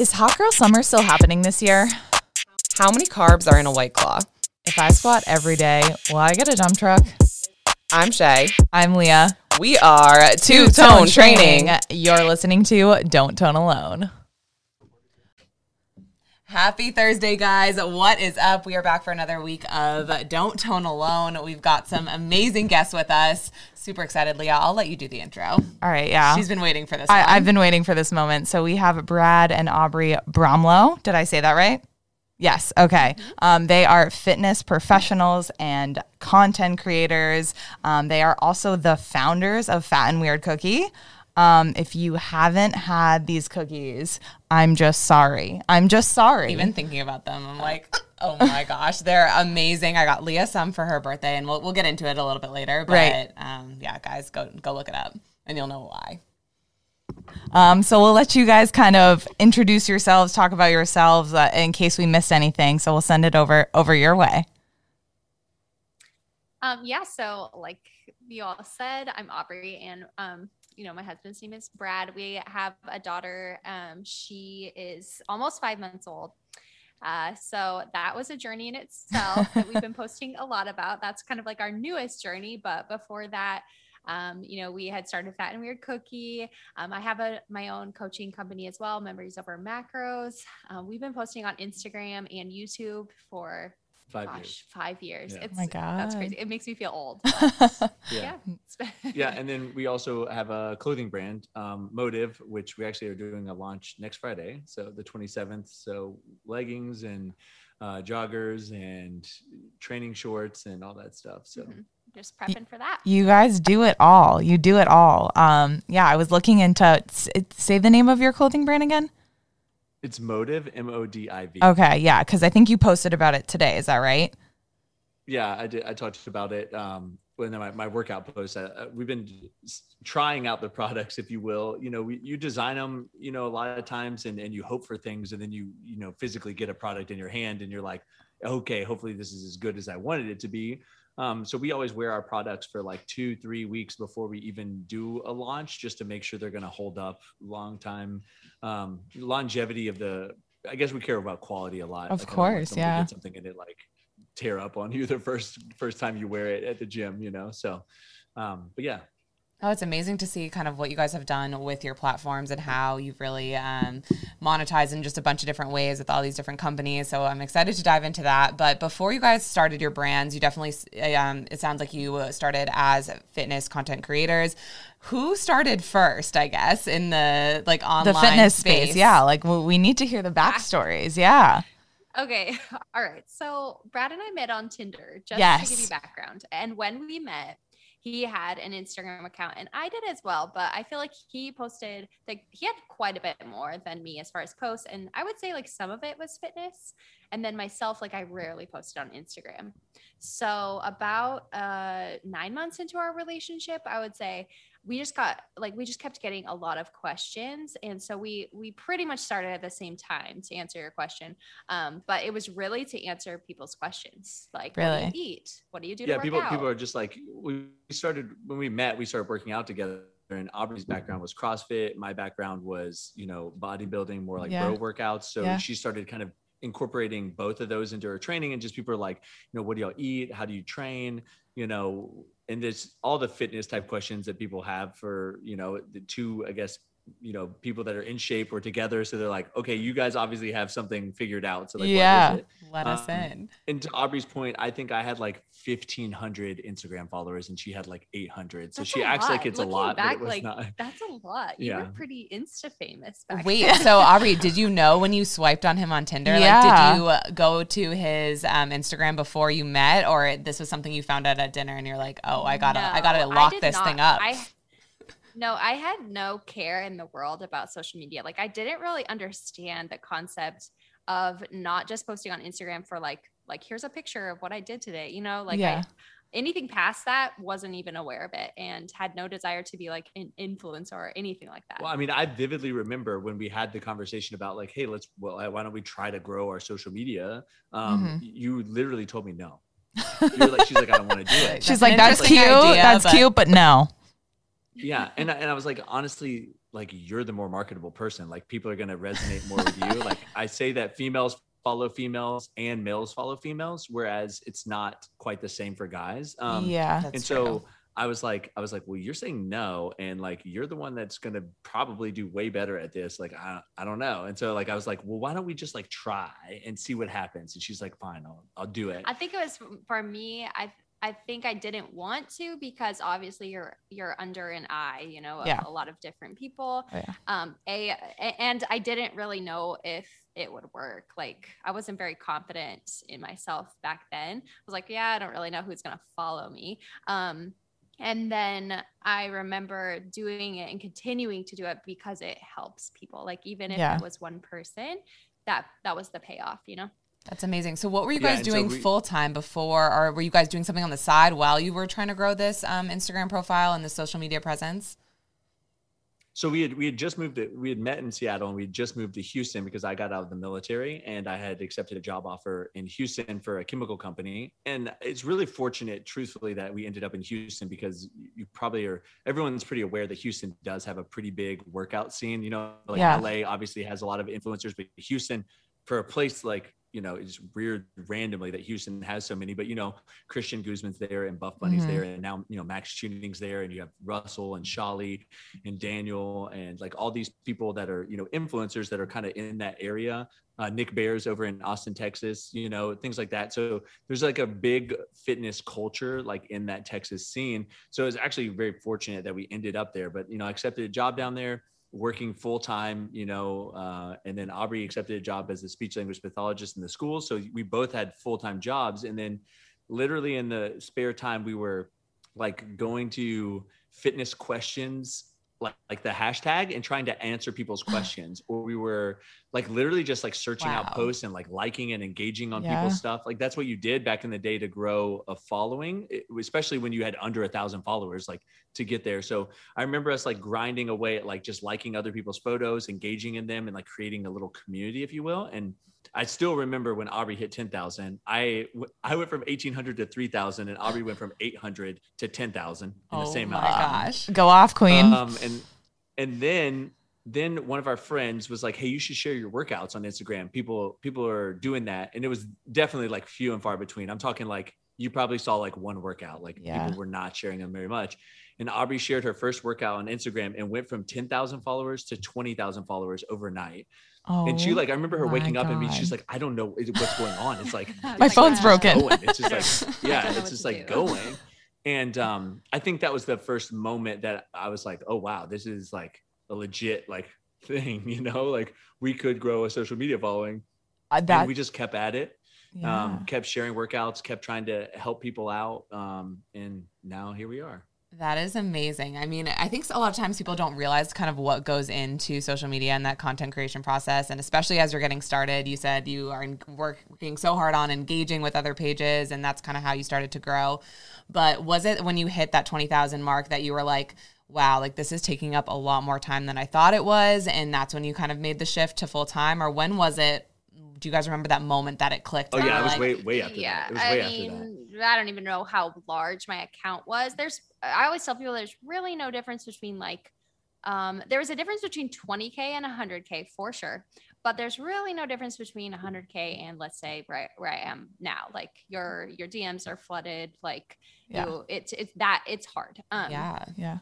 Is Hot Girl Summer still happening this year? How many carbs are in a White Claw? If I squat every day, will I get a dump truck? I'm Shay. I'm Leah. We are Two Tone Training. You're listening to Don't Tone Alone. Happy Thursday, guys. What is up? We are back for another week of Don't Tone Alone. We've got some amazing guests with us. Super excited, Leah. I'll let you do the intro. All right, yeah. She's been waiting for this. I. I've been waiting for this moment. So we have Brad and Aubrey Bromlow. Did I say that right? Yes. Okay. Um, they are fitness professionals and content creators. Um, they are also the founders of Fat and Weird Cookie. Um, if you haven't had these cookies, I'm just sorry. I'm just sorry. even thinking about them, I'm like, oh my gosh, they're amazing. I got Leah some for her birthday, and we'll, we'll get into it a little bit later. But Right. um, yeah, guys, go go look it up, and you'll know why. Um, so we'll let you guys kind of introduce yourselves, talk about yourselves uh, in case we missed anything. So we'll send it over over your way. Um, yeah, so like you all said, I'm Aubrey, and um, you know, my husband's name is Brad. We have a daughter. Um, she is almost five months old. Uh, so that was a journey in itself that we've been posting a lot about. That's kind of like our newest journey. But before that, um, you know, we had started Fat and Weird Cookie. Um, I have a my own coaching company as well, Memories Over Macros. Um, we've been posting on Instagram and YouTube for Five gosh, years. five years. Yeah. It's Oh my God. that's crazy. It makes me feel old. Yeah. yeah. Yeah. And then we also have a clothing brand, um, Modiv, which we actually are doing a launch next Friday. So the 27th. So leggings and uh, joggers and training shorts and all that stuff. So Mhm. just prepping for that. You guys do it all. You do it all. Um, yeah, I was looking into. Say the name of your clothing brand again. It's Modiv, M O D I V. Okay, yeah, because I think you posted about it today. Is that right? Yeah, I did. I talked about it um, when my, my workout post. Uh, uh, we've been trying out the products, if you will. You know, we, you design them, you know, a lot of times, and, and you hope for things, and then you you know physically get a product in your hand, and you're like, okay, hopefully this is as good as I wanted it to be. Um, so we always wear our products for like two, three weeks before we even do a launch, just to make sure they're going to hold up long time, um, longevity of the. I guess we care about quality a lot. Of Like, I don't want course, yeah. Get something and it like tear up on you the first first time you wear it at the gym, you know. So, um, but yeah, Oh, it's amazing to see kind of what you guys have done with your platforms and how you've really um, monetized in just a bunch of different ways with all these different companies. So I'm excited to dive into that. But before you guys started your brands, you definitely, um, it sounds like you uh, started as fitness content creators. Who started first, I guess, in the like online the fitness space. Yeah, like we we need to hear the backstories. Yeah. Okay. All right. So Brad and I met on Tinder, just to give you background. And when we met, he had an Instagram account and I did as well. But I feel like he posted like he had quite a bit more than me as far as posts. And I would say like some of it was fitness. And then myself, like I rarely posted on Instagram. So about uh nine months into our relationship, I would say we just got like we just kept getting a lot of questions and so we we pretty much started at the same time to answer your question um but it was really to answer people's questions like what Really? do you eat what do you do to yeah. work People out? people are just like we started when we met. We started working out together. And Aubrey's background was CrossFit. My background was you know bodybuilding, more like Yeah. bro workouts. So Yeah. she started kind of incorporating both of those into her training and just people are like you know what do y'all eat how do you train you know and there's all the fitness type questions that people have for you know the two i guess you know people that are in shape or together so they're like okay you guys obviously have something figured out so like Yeah. what is it Let us Um, in. and to aubrey's point i think i had like 1500 instagram followers and she had like 800 so That's she a acts like it's Looking a lot back, but it was like, not that's a lot you Yeah. were pretty insta famous back Wait, then. so Aubrey, did you know when you swiped on him on Tinder? Like, Yeah. did you uh, go to his um, Instagram before you met, or this was something you found out at dinner and you're like, oh, I gotta, I gotta lock did this not. thing up? I, no, I had no care in the world about social media. Like I didn't really understand the concept of not just posting on Instagram for like like here's a picture of what I did today. You know, like Yeah. I, anything past that wasn't even aware of it and had no desire to be like an influencer or anything like that. Well, I mean, I vividly remember when we had the conversation about like, hey, let's well, why don't we try to grow our social media? Um, You literally told me no. You're like, she's like, I don't want to do it. She's That's like, that's cute. idea, that's but- cute, but no. Yeah and I, and I was like honestly like you're the more marketable person like people are going to resonate more with you like i say that females follow females and males follow females whereas it's not quite the same for guys um yeah. That's and true. so i was like i was like well you're saying no and like you're the one that's going to probably do way better at this like I, I don't know and so like i was like well why don't we just like try and see what happens and she's like fine i'll, I'll do it I think it was for me. I I think I didn't want to because obviously you're you're under an eye, you know, Yeah. a lot of different people. Oh, yeah. Um, a, and I didn't really know if it would work. Like I wasn't very confident in myself back then. I was like, yeah, I don't really know who's gonna follow me. Um, and then I remember doing it and continuing to do it because it helps people. Like even if Yeah. it was one person, that that was the payoff, you know. That's amazing. So, what were you Yeah, guys so doing we- full time before, or were you guys doing something on the side while you were trying to grow this um, Instagram profile and the social media presence? So we had we had just moved to, we had met in Seattle and we had just moved to Houston because I got out of the military and I had accepted a job offer in Houston for a chemical company. And it's really fortunate, truthfully, that we ended up in Houston because you probably are everyone's pretty aware that Houston does have a pretty big workout scene. You know, like Yeah. LA obviously has a lot of influencers, but Houston, for a place like you know, it's weird randomly that Houston has so many, but you know, Christian Guzman's there and Buff Bunny's Mhm. there, and now you know Max Tuning's there, and you have Russell and Shali and Daniel and like all these people that are you know influencers that are kind of in that area. Uh, Nick Bare's over in Austin, Texas, you know things like that. So there's like a big fitness culture like in that Texas scene. So it's actually very fortunate that we ended up there. But you know, I accepted a job down there working full time, you know, uh, and then Aubrey accepted a job as a speech language pathologist in the school. So we both had full time jobs. And then literally in the spare time, we were like going to fitness questions, like, like the hashtag and trying to answer people's questions. or we were like literally just like searching out posts and like liking and engaging on Yeah. people's stuff. Like that's what you did back in the day to grow a following, especially when you had under a thousand followers, like to get there. So I remember us like grinding away at like just liking other people's photos, engaging in them, and like creating a little community, if you will. And I still remember when Aubrey hit 10,000, I, w- I went from 1800 to 3000 and Aubrey went from 800 to 10,000 in the oh same my amount of time. gosh. Go off, queen. Um, and, and then, then one of our friends was like, Hey, you should share your workouts on Instagram. People, people are doing that. And it was definitely like few and far between. I'm talking like, you probably saw like one workout, like Yeah. people were not sharing them very much. And Aubrey shared her first workout on Instagram and went from 10,000 followers to 20,000 followers overnight. oh, And she like, I remember her waking up and me, she's like, I don't know what's going on. It's like, My Like, phone's broken. going. It's just like, yeah, it's just like do. going. And um, I think that was the first moment that I was like, oh wow, this is like a legit like thing, you know, like we could grow a social media following. That and we just kept at it, yeah. um, kept sharing workouts, kept trying to help people out. Um, and now here we are. That is amazing. I mean, I think a lot of times people don't realize kind of what goes into social media and that content creation process. And especially as you're getting started, you said you are working so hard on engaging with other pages, and that's kind of how you started to grow. But was it when you hit that 20,000 mark that you were like, wow, like this is taking up a lot more time than I thought it was? And that's when you kind of made the shift to full time? Or when was it? Do you guys remember that moment that it clicked? Oh yeah, it was like, way way after yeah, that. It was I way after that. mean, I don't even know how large my account was. There's, I always tell people there's really no difference between like, um, there was a difference between 20k and 100k for sure, but there's really no difference between 100k and let's say right where I am now. Like your your DMs are flooded. Like Yeah. you, it's it's that it's hard. Um, yeah. yeah.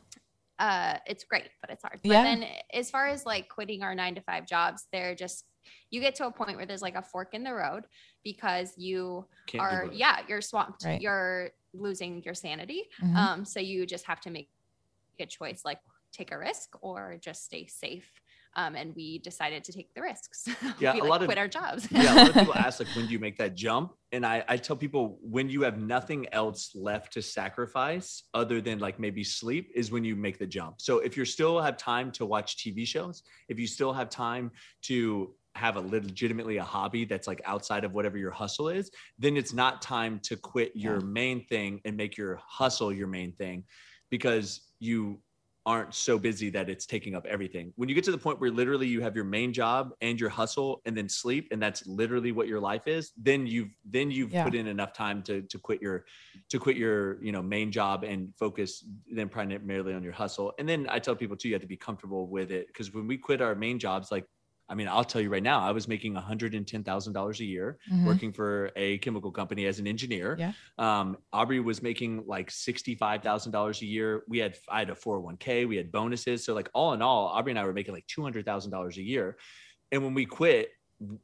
Uh it's great but it's hard but Yeah. then as far as like quitting our nine to five jobs they're just you get to a point where there's like a fork in the road because you Can't are yeah you're swamped Right. you're losing your sanity Mhm. um so you just have to make a choice like take a risk or just stay safe um and we decided to take the risks Yeah, we a like lot of- quit our jobs yeah, a lot of people ask like when do you make that jump? And I, I tell people when you have nothing else left to sacrifice other than like maybe sleep is when you make the jump. So if you still have time to watch TV shows, if you still have time to have a legitimately a hobby that's like outside of whatever your hustle is, then it's not time to quit your main thing and make your hustle your main thing because you aren't so busy that it's taking up everything. When you get to the point where literally you have your main job and your hustle and then sleep and that's literally what your life is, then you've then you've Yeah. put in enough time to to quit your to quit your, you know, main job and focus then primarily on your hustle. And then I tell people too you have to be comfortable with it because when we quit our main jobs like I mean, I'll tell you right now, I was making $110,000 a year Mhm. working for a chemical company as an engineer. Yeah. Um, Aubrey was making like $65,000 a year. We had, I had a 401k, we had bonuses. So like all in all, Aubrey and I were making like $200,000 a year. And when we quit,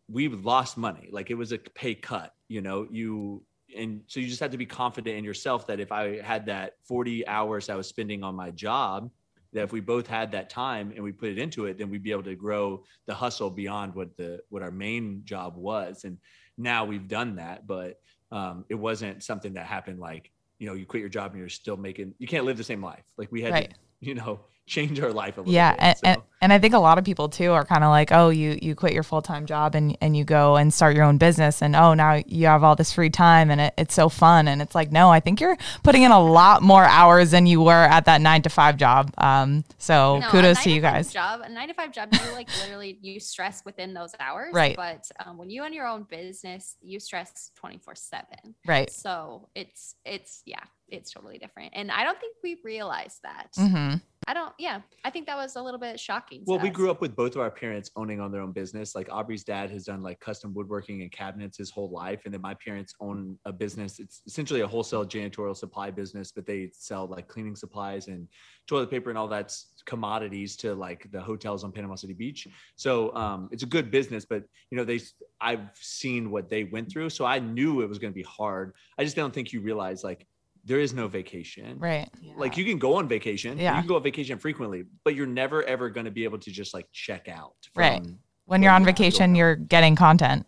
we lost money. Like it was a pay cut, you know, you, and so you just have to be confident in yourself that if I had that 40 hours I was spending on my job, that if we both had that time and we put it into it, then we'd be able to grow the hustle beyond what the what our main job was. And now we've done that, but um, it wasn't something that happened like you know you quit your job and you're still making you can't live the same life. Like we had Right. to you know change our life a little yeah bit. and, so. and, and i think a lot of people too are kind of like oh you you quit your full-time job and and you go and start your own business and oh now you have all this free time and it, it's so fun and it's like no i think you're putting in a lot more hours than you were at that nine to five job um so No, a kudos nine to you five guys Job a nine to five job, you like literally you stress within those hours, Right. But um, when you own your own business, you stress twenty four seven. right So it's it's yeah, it's totally different, and I don't think we realized that. hmm I don't. Yeah, I think that was a little bit shocking. Well, we us. grew up with both of our parents owning on their own business. Like Aubrey's dad has done like custom woodworking and cabinets his whole life. And then my parents own a business. It's essentially a wholesale janitorial supply business, but they sell like cleaning supplies and toilet paper and all that's commodities to like the hotels on Panama City Beach. So um, it's a good business, but you know, they I've seen what they went through. So I knew it was going to be hard. I just don't think you realize like there is no vacation. Right. Like you can go on vacation Yeah. you can go on vacation frequently but you're never ever going to be able to just like check out Right. when you're on you vacation you're getting content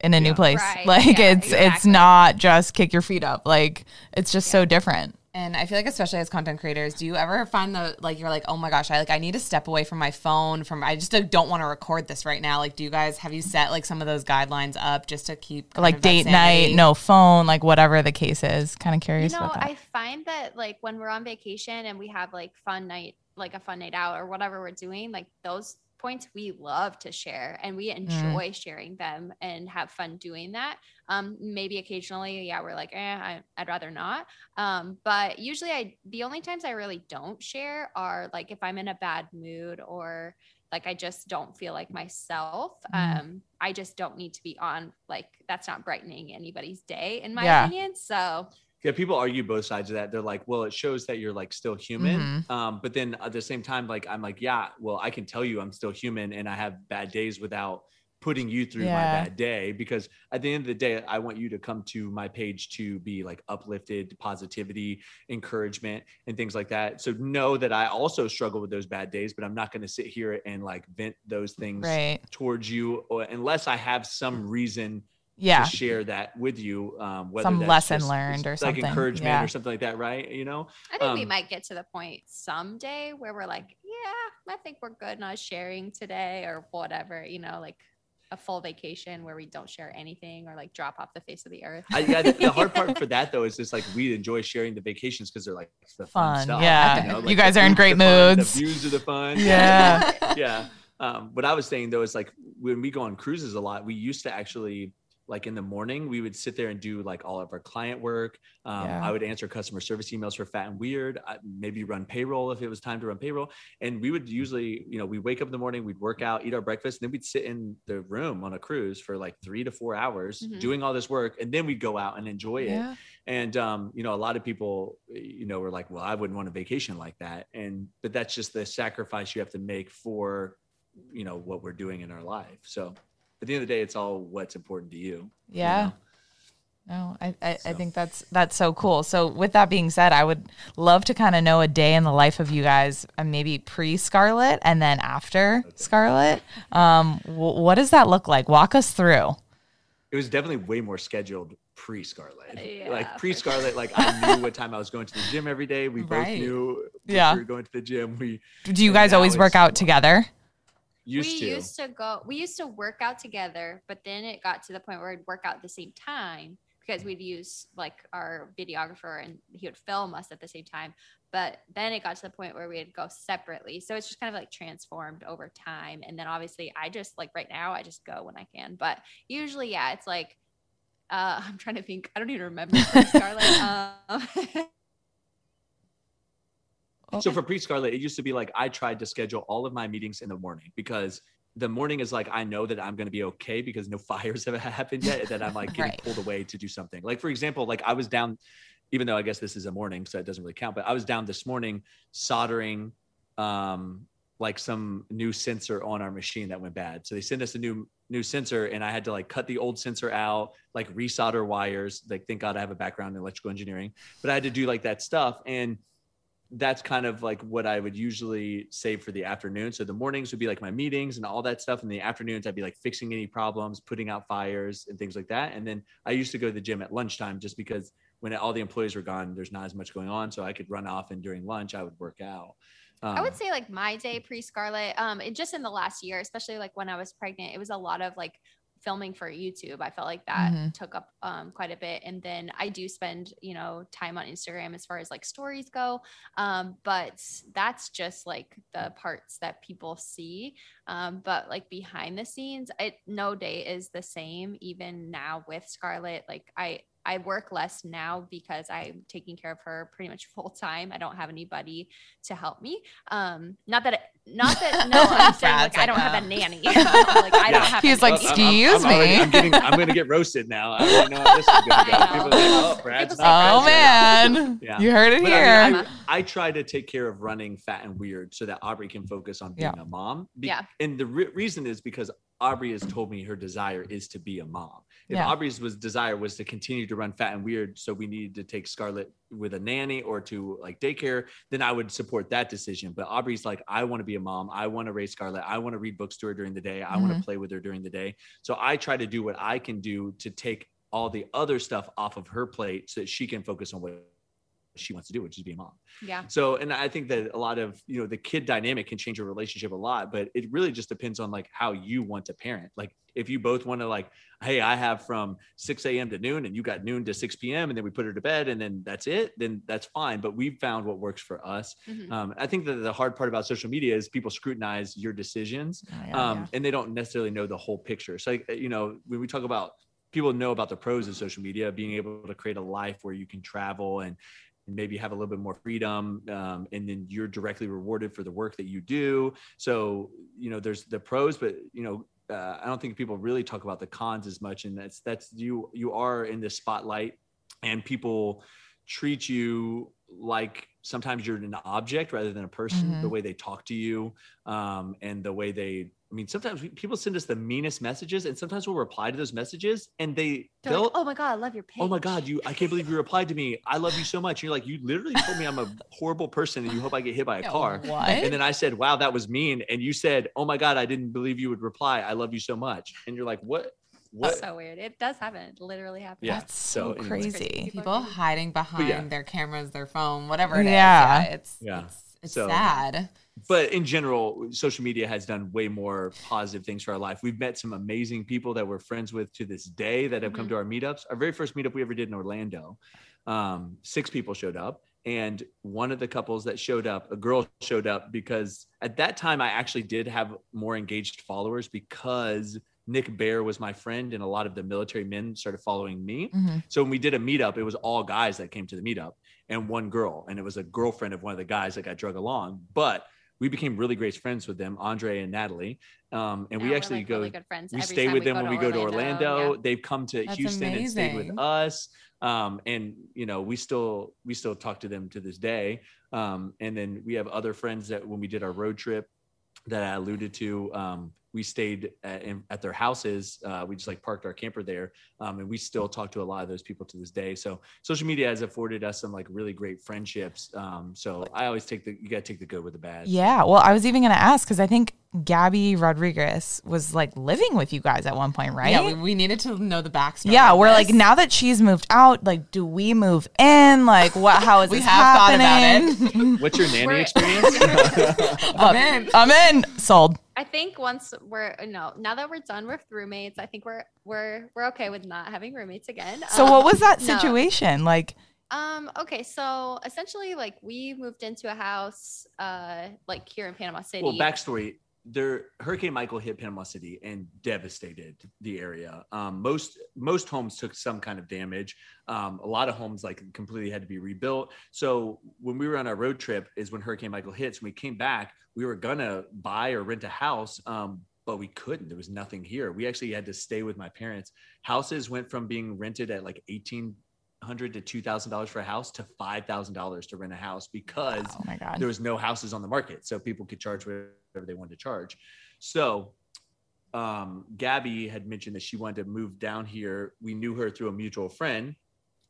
in a new place. Right, like yeah, it's it's not just kick your feet up. Like it's just so different And I feel like especially as content creators, do you ever find the like you're like, oh my gosh, I like I need to step away from my phone from I just don't want to record this right now. Like, do you guys have you set like some of those guidelines up just to keep like date night no phone like whatever the case is. Kind of curious You curious know, about that. I find that like when we're on vacation and we have like fun night, like a fun night out or whatever we're doing, like those points we love to share and we enjoy sharing them and have fun doing that. Um, maybe occasionally, yeah, we're like, eh, I, I'd rather not. Um, but usually, I the only times I really don't share are like if I'm in a bad mood or like I just don't feel like myself. Mhm. Um, I just don't need to be on like that's not brightening anybody's day, in my Yeah. opinion. So yeah people argue both sides of that. They're like well it shows that you're like still human. Mm-hmm. um, but then at the same time like i'm like yeah well i can tell you i'm still human and i have bad days without putting you through my bad day. Because at the end of the day i want you to come to my page to be like uplifted positivity encouragement and things like that. So know that i also struggle with those bad days but i'm not going to sit here and like vent those things right. towards you or unless i have some reason yeah to share that with you um whether Some that's lesson just- learned or something like something, encouragement yeah. or something like that right you know I think we Um, might get to the point someday where we're like, yeah, I think we're good not sharing today or whatever, you know, like a full vacation where we don't share anything or like drop off the face of the earth. I, yeah, the, the hard part for that though is just like we enjoy sharing the vacations because they're like the fun, Fun, stuff. yeah. know, You guys are in great the fun, moods. The views are the fun. Yeah. yeah. Um, what I was saying though is like when we go on cruises a lot, we used to actually like in the morning we would sit there and do like all of our client work. Um, Yeah. I would answer customer service emails for Fat and Weird. I, maybe run payroll if it was time to run payroll. And we would usually, you know, we wake up in the morning, we'd work out, eat our breakfast, and then we'd sit in the room on a cruise for like three to four hours Mhm. doing all this work, and then we'd go out and enjoy it. And um, you know, a lot of people, you know, were like, "Well, I wouldn't want a vacation like that," and but that's just the sacrifice you have to make for, you know, what we're doing in our life. So, at the end of the day, it's all what's important to you. you Yeah. know? No, I, I, I think that's that's so cool. So with that being said, I would love to kind of know a day in the life of you guys, uh, maybe pre Scarlet and then after Scarlet. Um, wh- what does that look like? Walk us through. It was definitely way more scheduled pre Scarlet. Yeah, like pre Scarlet, like I knew what time I was going to the gym every day. We both Right. knew Yeah. we were going to the gym. We Do you guys always work out together? Used we to. used to go we used to work out together but then it got to the point where we'd work out at the same time because we'd use like our videographer and he would film us at the same time but then it got to the point where we'd go separately. So it's just kind of like transformed over time. And then obviously I just like right now I just go when I can. But usually, yeah, it's like uh, I'm trying to think. I don't even remember Scarlett. um, So for pre Scarlet, it used to be like I tried to schedule all of my meetings in the morning because the morning is like I know that I'm going to be okay because no fires have happened yet. That I'm like getting Right. pulled away to do something. Like for example, like I was down, even though I guess this is a morning, so it doesn't really count. But I was down this morning soldering, um, like some new sensor on our machine that went bad. So they sent us a new new sensor, and I had to like cut the old sensor out, like resolder wires. Like thank God I have a background in electrical engineering, but I had to do like that stuff and that's kind of like what I would usually save for the afternoon. So the mornings would be like my meetings and all that stuff. And the afternoons, I'd be like fixing any problems, putting out fires and things like that. And then I used to go to the gym at lunchtime just because when all the employees were gone, there's not as much going on. So I could run off and during lunch, I would work out. Um, I would say like my day pre Scarlet, um, it just in the last year, especially like when I was pregnant, it was a lot of like filming for YouTube. I felt like that Mhm. took up um, quite a bit. And then I do spend, you know, time on Instagram as far as like stories go. Um, but that's just like the parts that people see. Um, but like behind the scenes, it no day is the same. Even now with Scarlett, like I I work less now because I'm taking care of her pretty much full time. I don't have anybody to help me. Um, not that, it, not that, no, I'm saying like Brad's I don't like, have uh. a nanny. like I Yeah. don't have. He's like, anybody. Excuse I'm, I'm, already- me. I'm, getting, I'm going to get roasted now. I already know how this is going to go. People are like, oh, Brad's People not Oh man, Yeah. you heard it But here. I, mean. I, I try to take care of running fat and weird so that Aubrey can focus on being a mom. Be- Yeah. And the re- reason is because Aubrey has told me her desire is to be a mom. If Yeah. Aubrey's was desire was to continue to run fat and weird, so we needed to take Scarlett with a nanny or to like daycare, then I would support that decision. But Aubrey's like, I want to be a mom. I want to raise Scarlett. I want to read books to her during the day. I want Mm-hmm. to play with her during the day. So I try to do what I can do to take all the other stuff off of her plate so that she can focus on what she wants to do, which is be a mom. yeah. So, and I think that a lot of, you know, the kid dynamic can change a relationship a lot, but it really just depends on like how you want to parent. Like if you both want to like, Hey, I have from 6 a.m. to noon and you got noon to 6 p.m. and then we put her to bed and then that's it, then that's fine. But we've found what works for us. Mhm. Um, I think that the hard part about social media is people scrutinize your decisions Oh, yeah. um, and they don't necessarily know the whole picture. So, you know, when we talk about people know about the pros of social media, being able to create a life where you can travel and, and maybe have a little bit more freedom, um, and then you're directly rewarded for the work that you do. So, you know, there's the pros, but you know, uh, I don't think people really talk about the cons as much. And that's that's you you are in the spotlight, and people treat you like sometimes you're an object rather than a person Mhm. the way they talk to you um, and the way they i mean sometimes we, people send us the meanest messages and sometimes we'll reply to those messages and they They're they'll like, oh my god, I love your page. oh my god you i can't believe you replied to me i love you so much And you're like you literally told me i'm a horrible person and you hope i get hit by a car What? and then i said wow that was mean and you said oh my god i didn't believe you would reply i love you so much and you're like what what So weird. It does happen. It literally happens. Yeah. That's so, So, anyway. crazy. People hiding behind yeah. their cameras, their phone, whatever it is. Yeah. Yeah. It's, Yeah. it's, it's So- sad. but in general, social media has done way more positive things for our life. We've met some amazing people that we're friends with to this day that have come Mhm. to our meetups. Our very first meetup we ever did in Orlando, um, six people showed up. And one of the couples that showed up, a girl showed up because at that time I actually did have more engaged followers because Nick Bare was my friend and a lot of the military men started following me. Mhm. So when we did a meetup, it was all guys that came to the meetup and one girl, and it was a girlfriend of one of the guys that got drug along. But we became really great friends with them, Andre and Natalie. Um, and Now we actually like, go, really good friends. we every stay time with them when we go to Orlando. Orlando. Yeah. They've come to That's Houston and stayed with us. Um, and you know, we still we still talk to them to this day. Um, and then we have other friends that when we did our road trip that I alluded to, um, we stayed at, in, at their houses. Uh, we just like parked our camper there, um, and we still talk to a lot of those people to this day. So social media has afforded us some like really great friendships. Um, so I always take the you got to take the good with the bad. Yeah. Well, I was even going to ask because I think Gabby Rodriguez was like living with you guys at one point, right? Yeah, we, we needed to know the backstory. Yeah, we're like now that she's moved out, like, do we move in? Like, what? How is We this have thought about happening? What's your nanny experience? I'm in. I'm in. Sold. I think once we're no, now that we're done with roommates, I think we're we're we're okay with not having roommates again. So, Um, what was that no. situation like? Um, okay, so essentially like we moved into a house uh like here in Panama City. Well, backstory: there, Hurricane Michael hit Panama City and devastated the area. Um, most most homes took some kind of damage. Um, a lot of homes like completely had to be rebuilt. So when we were on our road trip, is when Hurricane Michael hits. When we came back, we were gonna buy or rent a house. Um, but we couldn't. There was nothing here. We actually had to stay with my parents. Houses went from being rented at like eighteen hundred to two thousand dollars for a house to five thousand dollars to rent a house because Oh my god. there was no houses on the market so people could charge whatever they wanted to charge. So um, gabby had mentioned that she wanted to move down here. We knew her through a mutual friend.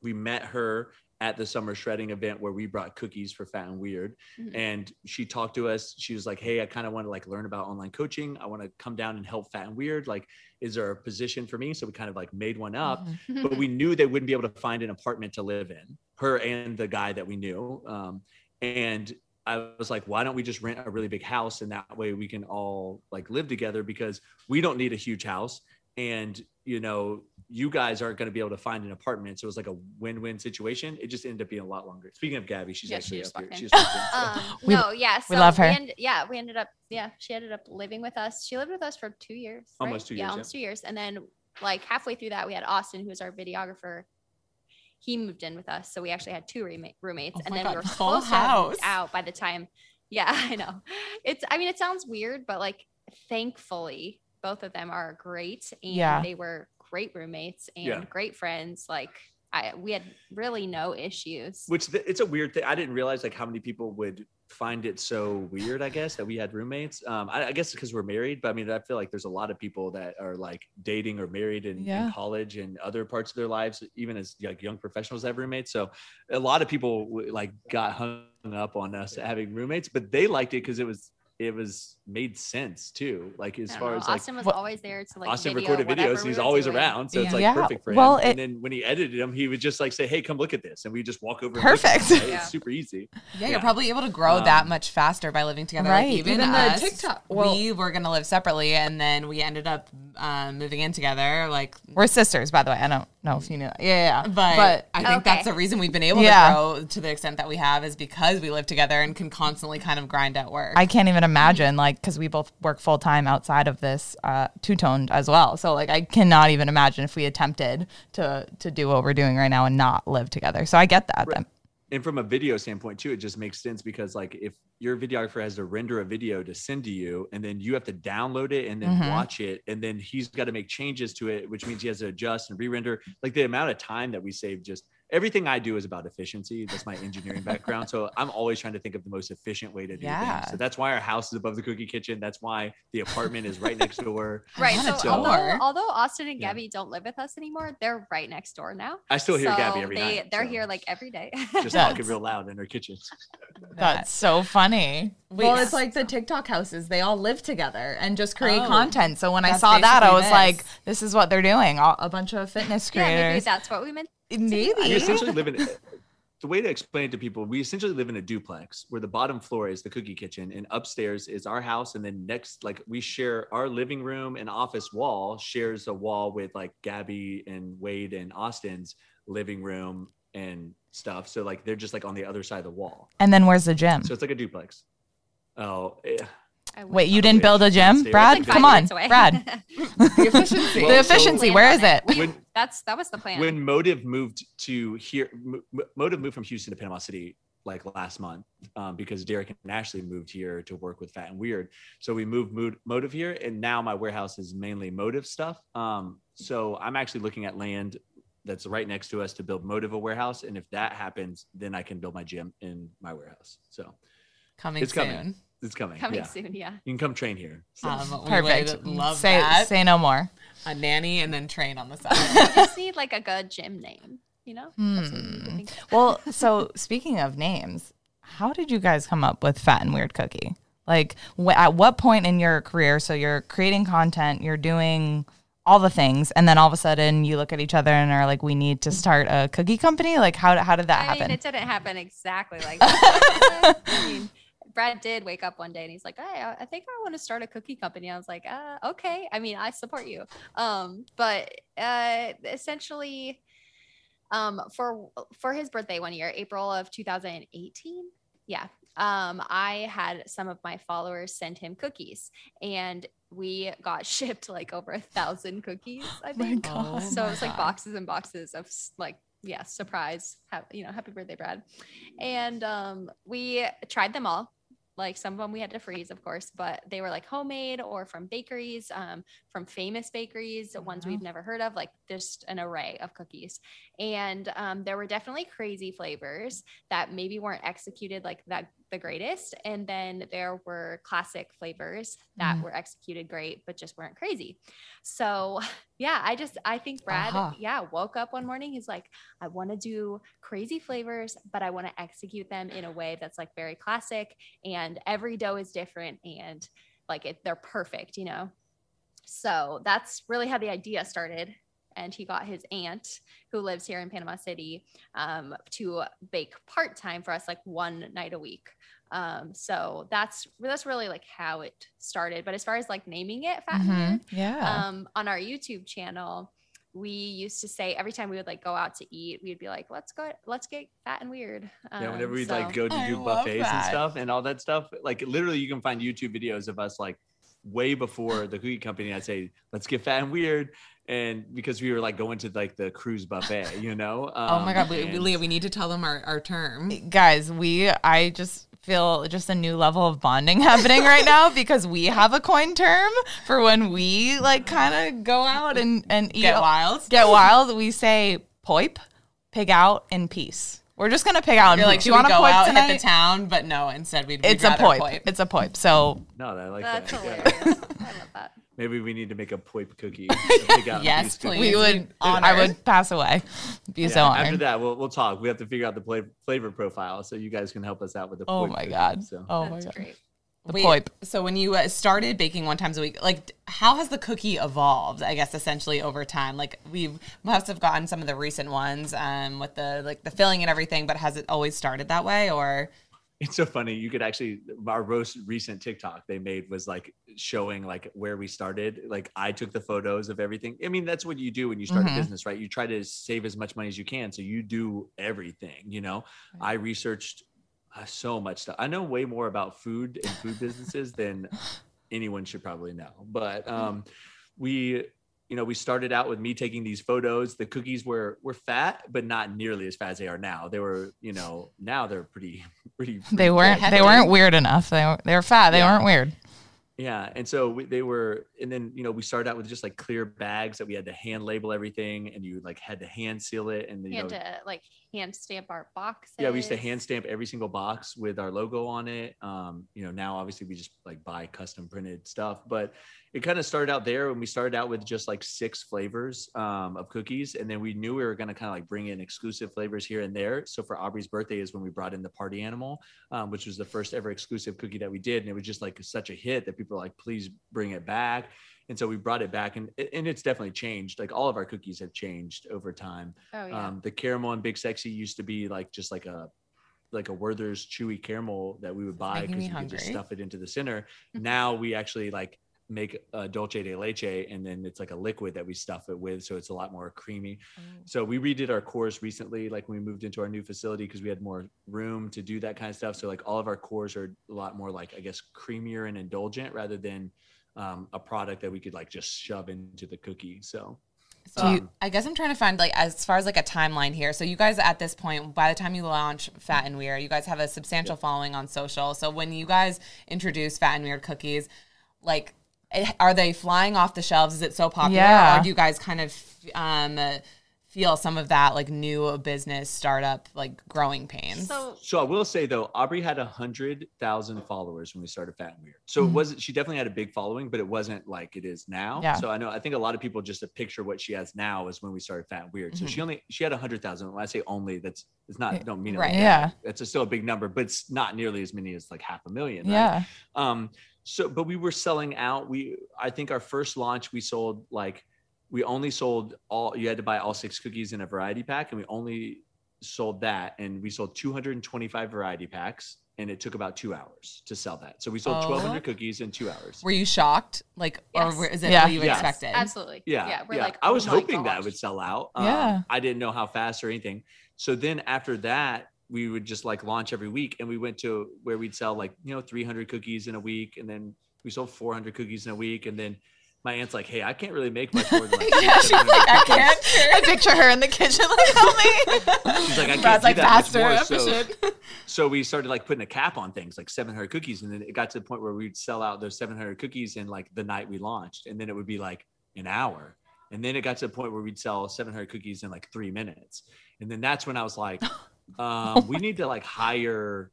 We met her at the summer shredding event where we brought cookies for fat and weird. Mhm. and she talked to us. She was like hey i kind of want to like learn about online coaching. I want to come down and help fat and weird. Like is there a position for me? So we kind of like made one up. Mhm. but we knew they wouldn't be able to find an apartment to live in her and the guy that we knew. Um, and i was like why don't we just rent a really big house and that way we can all like live together because we don't need a huge house. And you know you guys aren't going to be able to find an apartment so it was like a win-win situation it just ended up being a lot longer speaking of gabby she's Yeah, actually just up here walked in. She just walked so. Um, We- no, yeah. So we love her. end- yeah, we ended up, yeah, she ended up living with us. She lived with us for two years. right? Almost two years, yeah. almost two years. And then, like halfway through that, we had Austin, who was our videographer. He moved in with us, so we actually had two roommate, roommates, Oh and then God, we were full supposed to have house. out by the time. Yeah, I know. It's. I mean, it sounds weird, but like, thankfully, both of them are great, and Yeah. they were great roommates and Yeah. great friends. Like, I we had really no issues. which th- it's a weird thing i didn't realize like how many people would find it so weird i guess that we had roommates um i, I guess because we're married but i mean i feel like there's a lot of people that are like dating or married in, Yeah. in college and other parts of their lives even as like young professionals that have roommates so a lot of people like got hung up on us having roommates but they liked it because it was it was made sense too like as far know. as like Austin was What- always there to like Austin video recorded videos and we he's always doing. around. So it's like Yeah. perfect for him. Well, it- and then when he edited them, he would just like say, Hey, come look at this. And we just walk over. and Perfect. it. Yeah. It's super easy. Yeah, Yeah. you're probably able to grow Um, that much faster by living together. Right, Like even, even the us, TikTok- well- we were gonna live separately, and then we ended up um, moving in together. Like, We're sisters, by the way. I don't know if you knew that. Yeah, yeah. but, But I think that's the reason we've been able Yeah. to grow to the extent that we have is because we live together and can constantly kind of grind at work. I can't even imagine, like, because we both work full time outside of this uh, two toned as well. So, like, I cannot even imagine if we attempted to to do what we're doing right now and not live together. So I get that. Right. And from a video standpoint too, it just makes sense because like if your videographer has to render a video to send to you and then you have to download it and then Mhm. watch it and then he's got to make changes to it, which means he has to adjust and re-render. Like the amount of time that we save just everything I do is about efficiency. That's my engineering background. So I'm always trying to think of the most efficient way to do Yeah. things. So that's why our house is above the cookie kitchen. That's why the apartment is right next door. Right. Not a So although, although Austin and Yeah. Gabby don't live with us anymore, they're right next door now. I still hear so Gabby every they, night. They're so here like every day. just talking real loud in her kitchen. That's so funny. Wait, well, s- it's like the TikTok houses. They all live together and just create Oh. content. So when I saw that, I was this. like, this is what they're doing. All, a bunch of fitness creators. yeah, maybe that's what we meant. We Maybe. essentially live in the way to explain it to people we essentially live in a duplex where the bottom floor is the cookie kitchen and upstairs is our house and then next like we share our living room and office wall shares a wall with like gabby and wade and austin's living room and stuff so like they're just like on the other side of the wall And then where's the gym? so it's like a duplex oh eh. I Wait, you didn't build a gym, Brad? Like Come on, away. Brad. the efficiency. Well, the efficiency. Land Where on it? When- that's that was the plan. when Modiv moved to here Mo- Mo- Modiv moved from houston to panama city like last month um, because derek and ashley moved here to work with fat and weird so we moved Mo- Modiv here and now my warehouse is mainly Modiv stuff um, so i'm actually looking at land that's right next to us to build Modiv a warehouse and if that happens then i can build my gym in my warehouse so coming It's soon. coming. It's coming coming yeah soon, yeah. you can come train here so. Um, Perfect. love say, that. say no more. a nanny and then train on the side. You just need like a good gym name, you know? That's what we think. Well, so speaking of names, how did you guys come up with Fat and Weird Cookie? Like, wh- at what point in your career? So you're creating content, you're doing all the things, and then all of a sudden you look at each other and are like, "We need to start a cookie company." Like, how how did that I mean, happen? it didn't happen exactly like that. I mean, Brad did wake up one day and he's like, "Hey, I I think I want to start a cookie company." I was like, uh, "Okay." I mean, I support you. Um, but uh, essentially, um, for for his birthday one year, April of 2018. Yeah. Um, I had some of my followers send him cookies, and we got shipped like over a thousand cookies. I think. Oh so it was like boxes and boxes of like yeah surprise ha- you know happy birthday brad and um we tried them all like some of them we had to freeze of course but they were like homemade or from bakeries um, from famous bakeries the ones we've never heard of like just an array of cookies. And um, there were definitely crazy flavors that maybe weren't executed like that the greatest and then there were classic flavors that Mm. were executed great but just weren't crazy so yeah i just i think brad Uh-huh. yeah woke up one morning he's like i want to do crazy flavors but i want to execute them in a way that's like very classic and every dough is different and like it, they're perfect you know so that's really how the idea started and he got his aunt who lives here in panama city um, to bake part-time for us like one night a week um, so that's that's really like how it started but as far as like naming it fat and Mhm. Weird, Yeah. um, on our YouTube channel, we used to say every time we would like go out to eat, we'd be like, "Let's go, let's get fat and weird." Yeah, whenever Um, we'd so- like go to do love buffets and stuff and all that stuff, like literally you can find YouTube videos of us like way before the cookie company. I'd say, let's get fat and weird. And because we were like going to like the cruise buffet, you know? oh my Um, god, and- Leah, we need to tell them our, our term. guys we i just feel just a new level of bonding happening right now because we have a coin term for when we like kind of go out and and eat Get wild. get wild we say poip pig out in peace we're just gonna pick out You're like, do you want to poip out tonight? hit the town? But no, instead we'd, we'd it's a rather poip. it's a poip so No, I like That's that. Yeah. I love that. Maybe we need to make a poip cookie. a pig out Yes, please. we would i would pass away be Yeah, so after that, we'll, we'll talk. We have to figure out the flavor, flavor profile so you guys can help us out with the. oh poip my cookie, god So. oh my That's god great. The Wait, poip So when you uh, started baking one times a week, like how has the cookie evolved? I guess essentially over time. Like we must have gotten some of the recent ones um, with the like the filling and everything, but has it always started that way or? It's so funny. You could actually our most recent TikTok they made was like showing like where we started. Like I took the photos of everything. I mean, that's what you do when you start Mhm. a business, right? You try to save as much money as you can. So you do everything, you know. I researched so much stuff. I know way more about food and food businesses than anyone should probably know. But um we you know, we started out with me taking these photos. The cookies were were fat, but not nearly as fat as they are now. They were, you know, now they're pretty pretty, pretty they weren't good. they weren't weird enough they were they were fat they Yeah. weren't weird Yeah, and so we, they were, and then you know we started out with just like clear bags that we had to hand label everything, and you like had to hand seal it, and you had know, to like hand stamp our boxes. yeah, we used to hand stamp every single box with our logo on it. Um, you know, now obviously we just like buy custom printed stuff, but it kind of started out there when we started out with just like six flavors um, of cookies, and then we knew we were going to kind of like bring in exclusive flavors here and there. So for Aubrey's birthday is when we brought in the party animal, um, which was the first ever exclusive cookie that we did, and it was just like such a hit that people were like, please bring it back. And so we brought it back, and and it's definitely changed. Like all of our cookies have changed over time. Oh yeah. Um, the caramel and Big Sexy used to be like just like a like a Werther's chewy caramel that we would buy because you could just stuff it into the center. Mhm. now we actually like make a dulce de leche and then it's like a liquid that we stuff it with so it's a lot more creamy. So we redid our cores recently like when we moved into our new facility because we had more room to do that kind of stuff. So like all of our cores are a lot more like i guess creamier and indulgent rather than um, a product that we could like just shove into the cookie so. So um, I guess I'm trying to find like as far as like a timeline here. So you guys at this point, by the time you launch Fat and Weird, you guys have a substantial following on social. So when you guys introduce Fat and Weird cookies, like are they flying off the shelves? Is it so popular, Yeah. or do you guys kind of um, uh, feel some of that like new business startup like growing pains? so So I will say though, Aubrey had a hundred thousand followers when we started Fat and Weird. So it Mhm. wasn't. She definitely had a big following, but it wasn't like it is now. Yeah. So I know. I think a lot of people just to picture what she has now is when we started Fat and Weird. So Mhm. she only she had a hundred thousand. When I say only, that's it's not. Don't mean it. Right. Like Yeah. that. It's a, still a big number, but it's not nearly as many as like half a million. right? yeah Um, so, but we were selling out. We, I think our first launch, we sold like, we only sold all, you had to buy all six cookies in a variety pack, and we only sold that. And we sold 225 variety packs. and it took about two hours to sell that. So we sold Oh. 1,200 cookies in two hours. Were you shocked? Like, Yes. or were- is it Yeah. what you Yes. expected? Absolutely. Yeah, Yeah. We're yeah. like, I was oh my hoping that gosh. would sell out. Um, Yeah. I didn't know how fast or anything. So then after that, we would just like launch every week, and we went to where we'd sell like you know 300 cookies in a week, and then we sold 400 cookies in a week, and then my aunt's like, "Hey, I can't really make much more than like yeah, she's 700 like, I can't. I picture her in the kitchen, like, help me. She's like, I can't Brad's do like that faster, much more. So, so we started like putting a cap on things like 700 cookies and then it got to the point where we'd sell out those 700 cookies in like the night we launched and then it would be like an hour and then it got to the point where we'd sell 700 cookies in like three minutes and then that's when i was like um, we need to like hire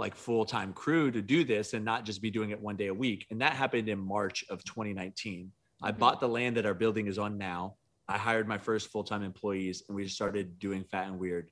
like full-time crew to do this and not just be doing it one day a week and that happened in march of 2019 i Mhm. bought the land that our building is on now i hired my first full-time employees and we just started doing fat and weird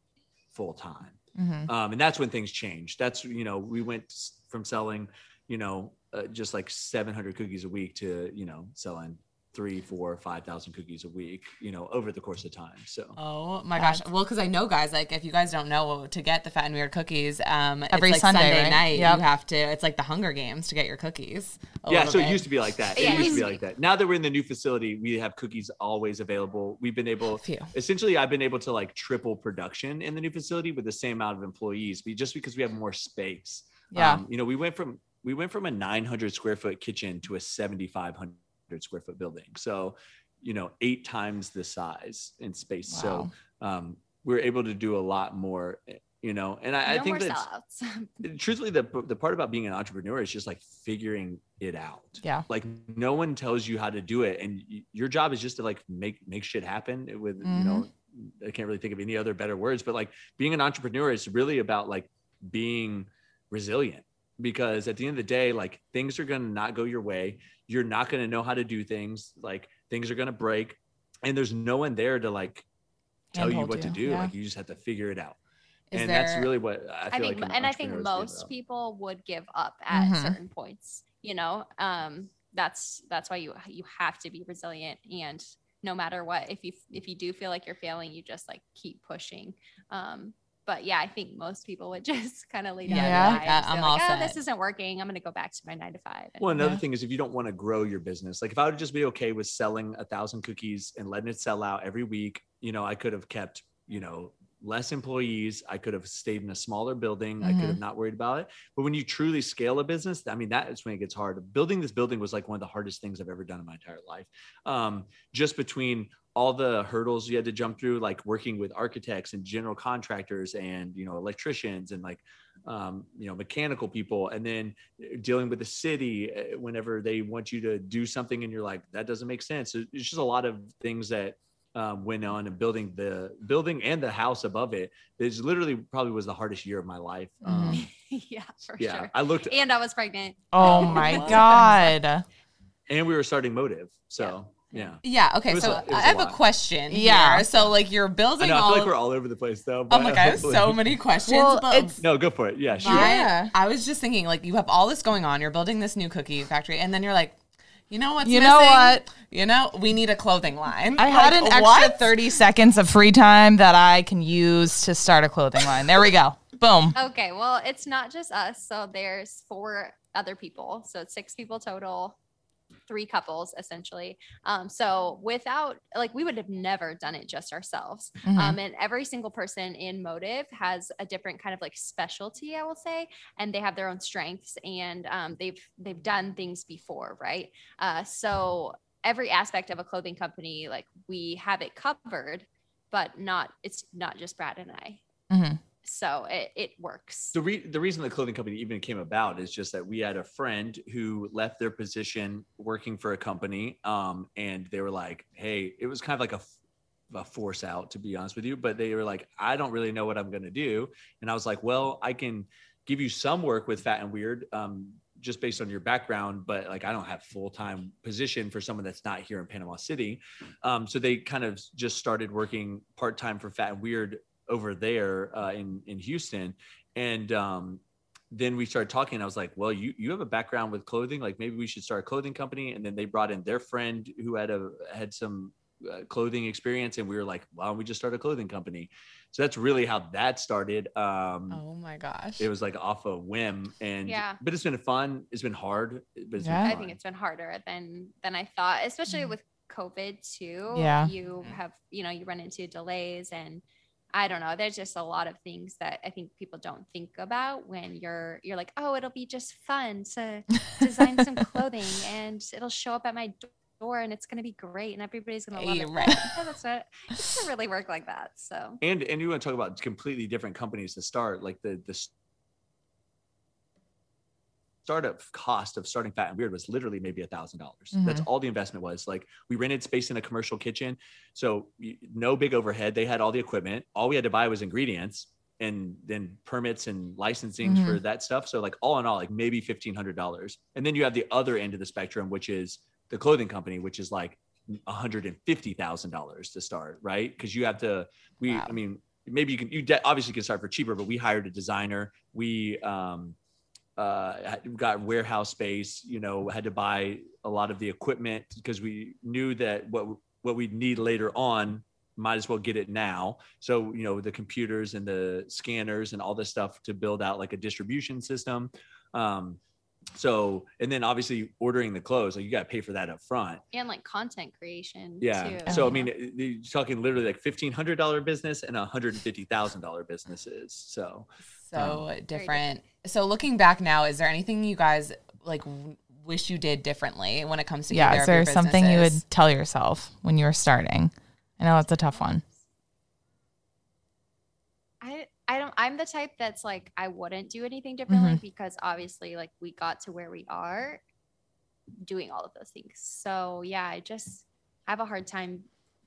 full-time Mhm. um, and that's when things changed. That's you know we went from selling, you know, uh, just like 700 cookies a week to you know selling three, four, five thousand cookies a week, you know, over the course of time. So Oh my gosh! Well, because I know guys, like if you guys don't know to get the fat and weird cookies, um, Every it's like Sunday, Sunday right? night. Yep. You have to. It's like the Hunger Games to get your cookies. yeah, little so it used to be like that. It Yeah, used to be like that. Now that we're in the new facility, we have cookies always available. We've been able, Phew. essentially, I've been able to like triple production in the new facility with the same amount of employees, but just because we have more space. Yeah. Um, you know, we went from we went from a 900 square foot kitchen to a 7,500 square foot building. So, you know, eight times the size in space. Wow. So, um, we're able to do a lot more. You know, and I, I think that truthfully, the the part about being an entrepreneur is just like figuring it out. Yeah. Like no one tells you how to do it, and y- your job is just to like make make shit happen. With you know, I can't really think of any other better words, but like being an entrepreneur is really about like being resilient because at the end of the day, like things are going to not go your way. You're not going to know how to do things. Like things are going to break, and there's no one there to like tell you Handhold what to do. yeah. Like you just have to figure it out. Is and that's really what I I think, like. an and I think most people would give up at Mhm. certain points. You know, um, that's that's why you you have to be resilient, and no matter what, if you if you do feel like you're failing, you just like keep pushing. Um, but yeah, I think most people would just kind of lay down Yeah. their Like, lives. I'm They're like, all oh, this isn't working. I'm gonna go back to my nine to five. And- Well, another Yeah. thing is if you don't want to grow your business, like if I would just be okay with selling a thousand cookies and letting it sell out every week, you know, I could have kept, you know, less employees. I could have stayed in a smaller building. I could have not worried about it. But when you truly scale a business, I mean, that is when it gets hard. Building this building was like one of the hardest things I've ever done in my entire life. Um, just between all the hurdles you had to jump through, like working with architects and general contractors and, you know, electricians and like, um, you know, mechanical people, and then dealing with the city uh, whenever they want you to do something and you're like that doesn't make sense it's just a lot of things that um, went on and building the building and the house above it. it is literally probably was the hardest year of my life um, yeah, for yeah sure. i looked And I was pregnant. Oh my God. and we were starting Modiv so yeah, Yeah. Yeah. Okay. So a- it was I a have a lot. question. Yeah. Here. So like you're I, building know, I all. feel like we're all over the place though oh but my god, I have so many questions. Well, but it's- no go for it yeah sure my- Yeah. I was just thinking, like, you have all this going on. You're building this new cookie factory, and then you're like, you know what's You know what? You know, we need a clothing line. I had an extra what? 30 seconds of free time that I can use to start a clothing line. There we go. Boom. Okay, well, it's not just us. So there's four other people. So it's six people total, three couples essentially. Um, so without like we would have never done it just ourselves. Mhm. Um, and every single person in Modiv has a different kind of like specialty, I will say, and they have their own strengths and um, they've they've done things before, right? Uh, so every aspect of a clothing company, like we have it covered, but not it's not just Brad and I. Mhm. So it, it works. the, re- the reason the clothing company even came about is just that we had a friend who left their position working for a company um, and they were like hey it was kind of like a, a force out to be honest with you but they were like i don't really know what i'm going to do and i was like well i can give you some work with fat and weird um, just based on your background but like i don't have full-time position for someone that's not here in panama city um, so they kind of just started working part-time for fat and weird over there uh, in in Houston, and um, then we started talking. I was like, "Well, you you have a background with clothing. Like maybe we should start a clothing company." And then they brought in their friend who had a had some uh, clothing experience, and we were like, why don't we just start a clothing company? So that's really how that started. Um, Oh my gosh. It was like off a whim, and Yeah. but it's been fun. It's been hard, but it's Yeah. been I think it's been harder than than I thought, especially Mm. with COVID too. Yeah. You have, you know, you run into delays and I don't know. There's just a lot of things that I think people don't think about when you're you're like, oh, it'll be just fun to design some clothing and it'll show up at my door and it's gonna be great and everybody's gonna love Yeah, it. right. Yeah, that's not it doesn't really work like that. So and and you want to talk about completely different companies to start like the the startup cost of starting fat and weird was literally maybe a thousand dollars. That's all the investment was. Like we rented space in a commercial kitchen. So no big overhead. They had all the equipment. All we had to buy was ingredients and then permits and licensing for that stuff. So like all in all like maybe $1500 and then you have the other end of the spectrum which is the clothing company which is like $150,000 to start, right? Because you have to, we, Wow. I mean, maybe you can, you de- obviously can start for cheaper, but we hired a designer. We, um, uh, got warehouse space, you know, had to buy a lot of the equipment because we knew that what, what we'd need later on might as well get it now. So, you know, the computers and the scanners and all this stuff to build out like a distribution system. Um, so, and then obviously ordering the clothes, like you got to pay for that up front. and like content creation Yeah. too. So I mean, it- you're talking literally like fifteen hundred dollar business and a hundred and fifty thousand dollar businesses. So so different. So looking back now, is there anything you guys like w- wish you did differently when it comes to yeah. either Is there your something you would tell yourself when you were starting? I know it's a tough one. I I don't I'm the type that's like I wouldn't do anything differently Mm-hmm. because obviously like we got to where we are doing all of those things. So yeah, I just have a hard time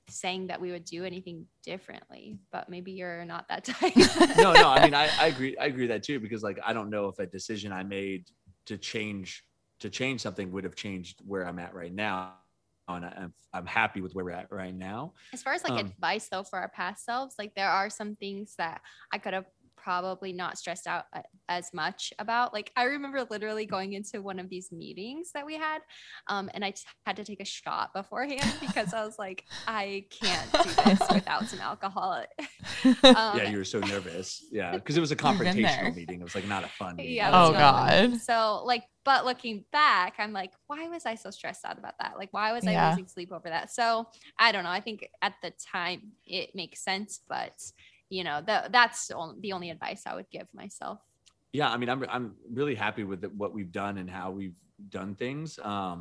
saying that we would do anything differently, but maybe you're not that type. no, no, I mean, I, I agree. I agree with that too, because like, I don't know if a decision I made to change, to change something would have changed where I'm at right now. And I'm, I'm happy with where we're at right now. As far as like Um, advice though for our past selves, like there are some things that I could have probably not stressed out as much about. Like I remember literally going into one of these meetings that we had, um, and I t- had to take a shot beforehand because I was like, I can't do this without some alcohol. um, yeah, you were so nervous. Yeah, because it was a been confrontational meeting. It was like not a fun meeting. Yeah. Oh, that's like- God. So like, but looking back, I'm like, why was I so stressed out about that? Like, why was I Yeah. losing sleep over that? So I don't know. I think at the time it makes sense, but you know, the, that's the only advice I would give myself. yeah i mean i'm i'm really happy with what we've done and how we've done things um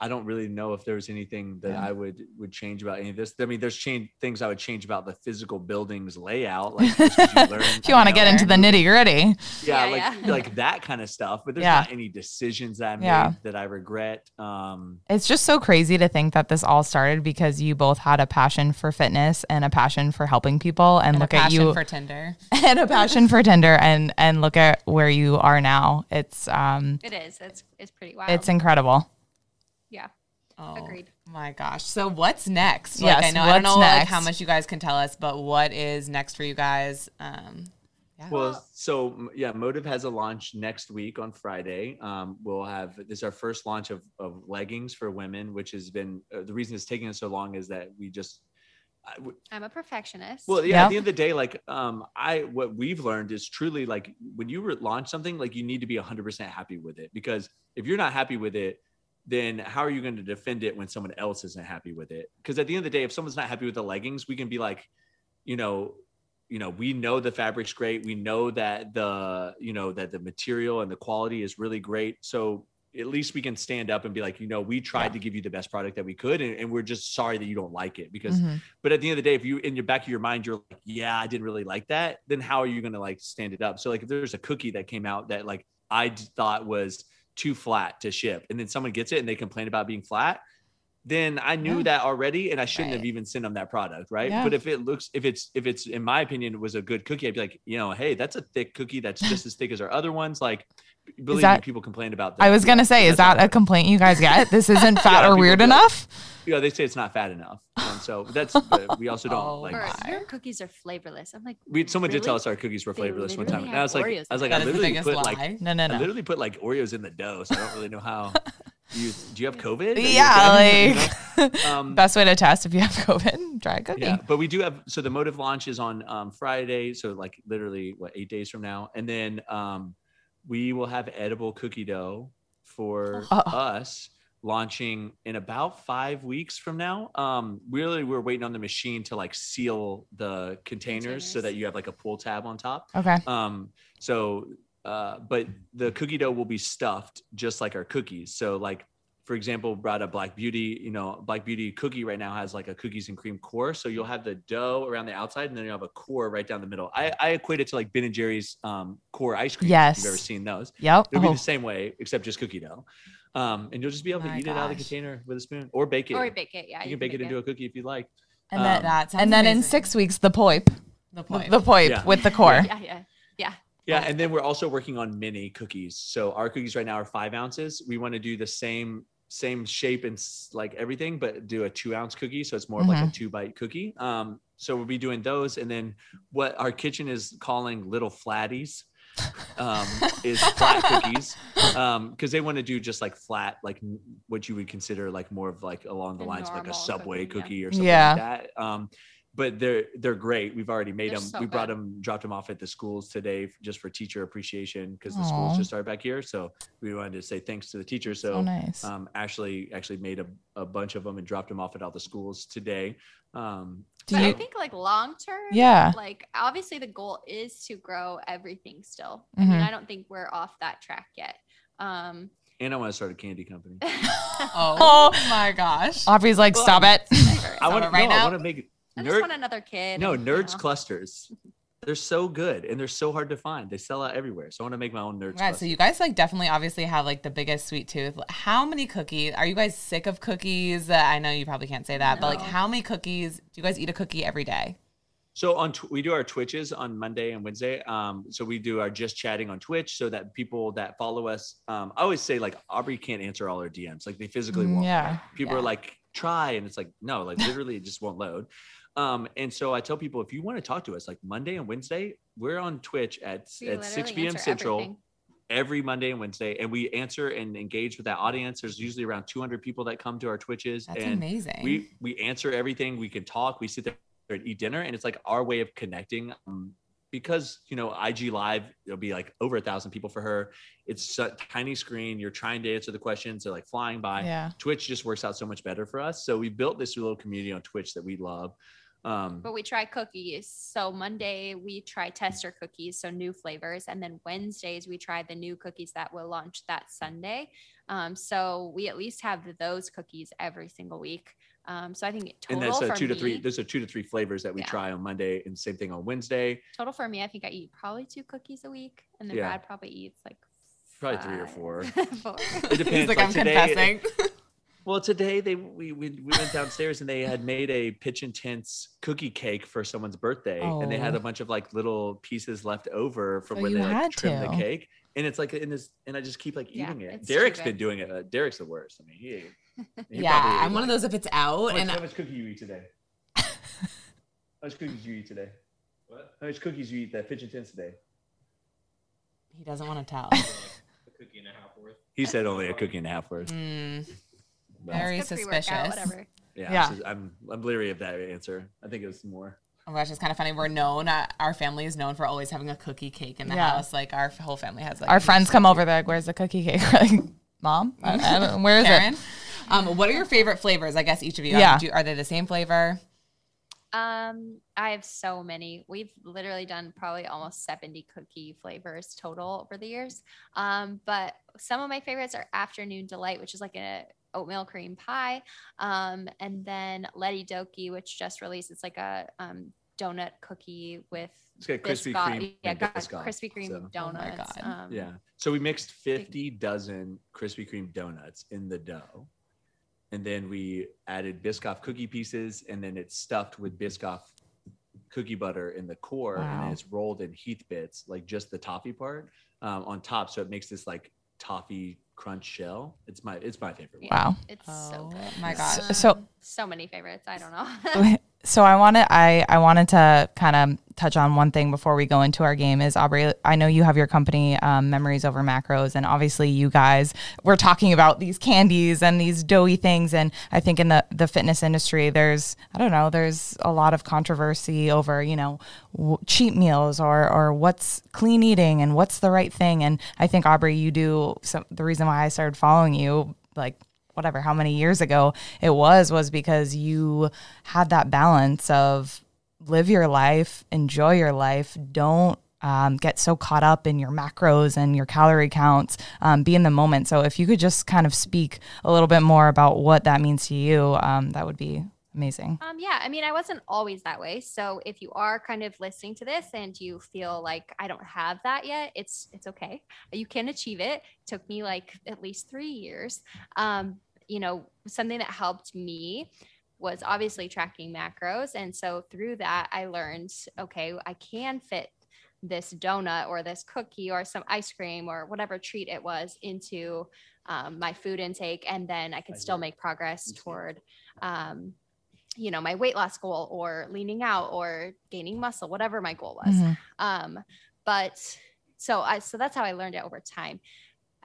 i don't really know if there's anything that Yeah. i would would change about any of this i mean there's change things i would change about the physical building's layout like you learn, If you want to get into the nitty gritty, yeah, Yeah, like yeah. like that kind of stuff but there's Yeah. not any decisions that i made Yeah. that i regret um it's just so crazy to think that this all started because you both had a passion for fitness and a passion for helping people and, And a look at you for Tinder. and a passion for Tinder and and look at where you are now. It's um It is. It's it's pretty wild. it's incredible. Yeah. Oh Agreed. my gosh. So what's next? Like I Yes, know I don't what's know like next? how much you guys can tell us, but what is next for you guys? Um yeah. Well, so yeah, Modiv has a launch next week on Friday. Um, we'll have this is our first launch of, of leggings for women, which has been uh, the reason it's taking us so long is that we just. I w- I'm a perfectionist. well, yeah. At the end of the day, like um, I what we've learned is truly like when you re- launch something, like you need to be 100 percent happy with it because if you're not happy with it, then how are you going to defend it when someone else isn't happy with it? Because at the end of the day, if someone's not happy with the leggings, we can be like, you know, you know, we know the fabric's great. We know that the, you know, that the material and the quality is really great. So at least we can stand up and be like, you know, we tried Yeah. to give you the best product that we could, and, and we're just sorry that you don't like it. Because, Mhm. but at the end of the day, if you in your back of your mind, you're like, yeah, I didn't really like that, then how are you going to like stand it up? So like, if there's a cookie that came out that like I thought was too flat to ship, and then someone gets it and they complain about being flat, then I knew Yeah. that already, and I shouldn't have even sent them that product, right? Yeah. But if it looks, if it's, if it's, in my opinion, was a good cookie, I'd be like, you know, hey, that's a thick cookie that's just as thick as our other ones. Like, believe me, that- people complain about. that. I was gonna say, is that a complaint you guys get? This isn't fat Yeah, or weird do that. enough? You know, they say it's not fat enough, and so that's. But we also don't Oh like. or your cookies are flavorless. I'm like, We someone did tell us our cookies were flavorless one time, and I was like, Oreos I was like, I that is the literally put lie. like, No, no, no, I no. literally put like Oreos in the dough, so I don't really know how. You, do you have COVID? Are you Yeah, okay? like um, best way to test if you have COVID, try a cookie. yeah, but we do have so the Modiv launch is on um, Friday, so like literally what eight days from now, and then um, we will have edible cookie dough for Oh. us launching in about five weeks from now. Um, really, we're waiting on the machine to like seal the containers, so that you have like a pull tab on top. Okay. Um, so, uh, but the cookie dough will be stuffed just like our cookies. So, like for example, brought up Black Beauty. You know, Black Beauty cookie right now has like a cookies and cream core. So you'll have the dough around the outside, and then you have a core right down the middle. I, I equate it to like Ben and Jerry's um, core ice cream. if Yes. you've ever seen those. Yep. It'll be Oh, the same way, except just cookie dough. Um, and you'll just be able to My eat it out of the container with a spoon or bake it. Or bake it. Yeah. you can bake it into a cookie if you like. and then, um, That sounds and then in six weeks, the poip, the the, point. the poip Yeah. with the core. Yeah. Yeah. Yeah. Yeah, and then we're also working on mini cookies. So our cookies right now are five ounces. We want to do the same same shape and like everything, but do a two ounce cookie. So it's more of like a two bite cookie. Um, so we'll be doing those, and then what our kitchen is calling little flatties um, is flat cookies Um, because they want to do just like flat, like what you would consider like more of like along the A lines of like a Subway cookie, yeah. cookie or something Yeah. like that. Um, but they're they're great. We've already made They're them. so we brought good. them, dropped them off at the schools today just for teacher appreciation because the schools just started back here. So we wanted to say thanks to the teachers. So, So nice. um, Ashley actually made a, a bunch of them and dropped them off at all the schools today. Um, Do but you- I think like long term, Yeah. Like obviously the goal is to grow everything still. I mean, Mhm. I don't think we're off that track yet. Um and I want to start a candy company. oh my gosh. Aubrey's like, Well, stop it. I want it to right no, I now. want to make I just nerd. want another kid. No, and, you nerds know. clusters. They're so good and they're so hard to find. They sell out everywhere. So I want to make my own nerds. Right, so cluster. you guys like definitely obviously have like the biggest sweet tooth. How many cookies? Are you guys sick of cookies? Uh, I know you probably can't say that, but like No. how many cookies do you guys eat a cookie every day? So on tw- we do our Twitches on Monday and Wednesday. Um, so we do our just chatting on Twitch so that people that follow us. Um, I always say like Aubrey can't answer all our DMs. Like they physically Mm, won't. yeah. People Yeah. are like try, and it's like no, like literally it just won't load. Um, and so I tell people if you want to talk to us, like Monday and Wednesday, we're on Twitch at We at 6 p.m. Central everything. every Monday and Wednesday, and we answer and engage with that audience. There's usually around 200 people that come to our Twitches, That's and amazing. we we answer everything we can talk we sit there and eat dinner and it's like our way of connecting um, because you know ig live it'll be like over a thousand people for her it's a tiny screen you're trying to answer the questions they're like flying by Yeah. twitch just works out so much better for us so we built this little community on twitch that we love um, But we try cookies. So Monday we try tester cookies, so new flavors, and then Wednesdays we try the new cookies that will launch that Sunday. Um, so we at least have those cookies every single week. Um, so I think total and total that's a for two to me, three those are two to three flavors that we Yeah. try on monday and same thing on wednesday total for me, I think I eat probably two cookies a week, and then Yeah. Brad probably eats like Probably three or four. Four. it depends He's like, like I'm today, confessing. Well, today they we, we we went downstairs and they had made a pitch intense cookie cake for someone's birthday, and they had Oh. a bunch of like little pieces left over from So when you they like had trimmed the cake, and it's like in this, and I just keep like Yeah, eating it. it's too Derek's good. been doing it. Uh, Derek's the worst. I mean, he. he yeah, I'm one of those if it's out How much, and how much cookie you eat today? how much cookies you eat today? What? How much cookies you eat that pitch intense today? he doesn't want to tell. a cookie and a half worth. He said only a cookie and a half worth. Mm, but- very suspicious. Whatever. yeah, Yeah. I'm sus- I'm I'm leery of that answer. I think it was more. Oh my gosh, it's kind of funny. We're known. Uh, our family is known for always having a cookie cake in the Yeah. house. Like our whole family has like Our a huge friends come cookie. over, they're like, where's the cookie cake? We're like, Mom, I, I don't, where is Karen, it? um, what are your favorite flavors? I guess each of you. Yeah. Um, do, are they the same flavor? Um, I have so many. We've literally done probably almost 70 cookie flavors total over the years. Um, but some of my favorites are Afternoon Delight, which is like a oatmeal cream pie. Um, and then Letty Doki, which just released. It's like a um, donut cookie with It's got Krispy Biscoff- Kreme Yeah, got Biscoff, Krispy Kreme so- Oh my donuts. God. Um, Yeah. So we mixed 50 dozen Krispy Kreme donuts in the dough. And then we added Biscoff cookie pieces and then it's stuffed with Biscoff cookie butter in the core and Wow. then it's rolled in Heath bits, like just the toffee part um, on top. So it makes this like toffee crunch shell. It's my it's my favorite. one. Yeah. Wow. It's so Oh good. my gosh. So- so many favorites. I don't know. so I wanted I I wanted to kind of touch on one thing before we go into our game is Aubrey. I know you have your company um, Memories Over Macros, and obviously you guys we're talking about these candies and these doughy things, and I think in the the fitness industry, there's I don't know, there's a lot of controversy over you know w- cheat meals or or what's clean eating and what's the right thing, and I think Aubrey, you do the reason why I started following you like whatever how many years ago it was was because you had that balance of live your life enjoy your life don't um, get so caught up in your macros and your calorie counts um, be in the moment so if you could just kind of speak a little bit more about what that means to you um, that would be amazing Um, yeah, I mean, I wasn't always that way. So if you are kind of listening to this and you feel like I don't have that yet, it's it's okay. You can achieve it. Took me like at least three years. You know, something that helped me was obviously tracking macros, and so through that, I learned okay, I can fit this donut or this cookie or some ice cream or whatever treat it was into um, my food intake, and then I could still make progress toward um, you know my weight loss goal or leaning out or gaining muscle whatever my goal was. Mhm. um but so i so that's how i learned it over time.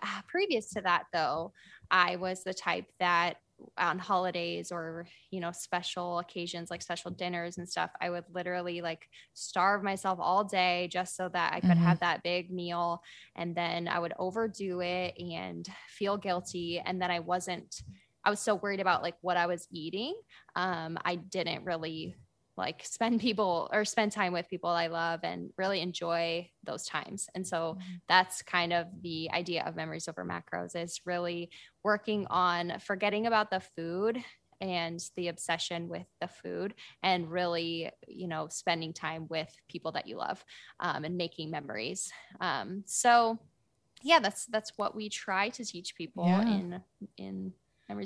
Uh, previous to that though i was the type that on holidays or you know special occasions like special dinners and stuff i would literally like starve myself all day just so that i could Mhm. have that big meal. And then i would overdo it and feel guilty. And then i wasn't i was so worried about like what i was eating. Um, I didn't really like spend people or spend time with people I love and really enjoy those times. And so that's kind of the idea of memories over macros is really working on forgetting about the food and the obsession with the food and really you know spending time with people that you love um, and making memories um, so yeah that's that's what we try to teach people Yeah. in in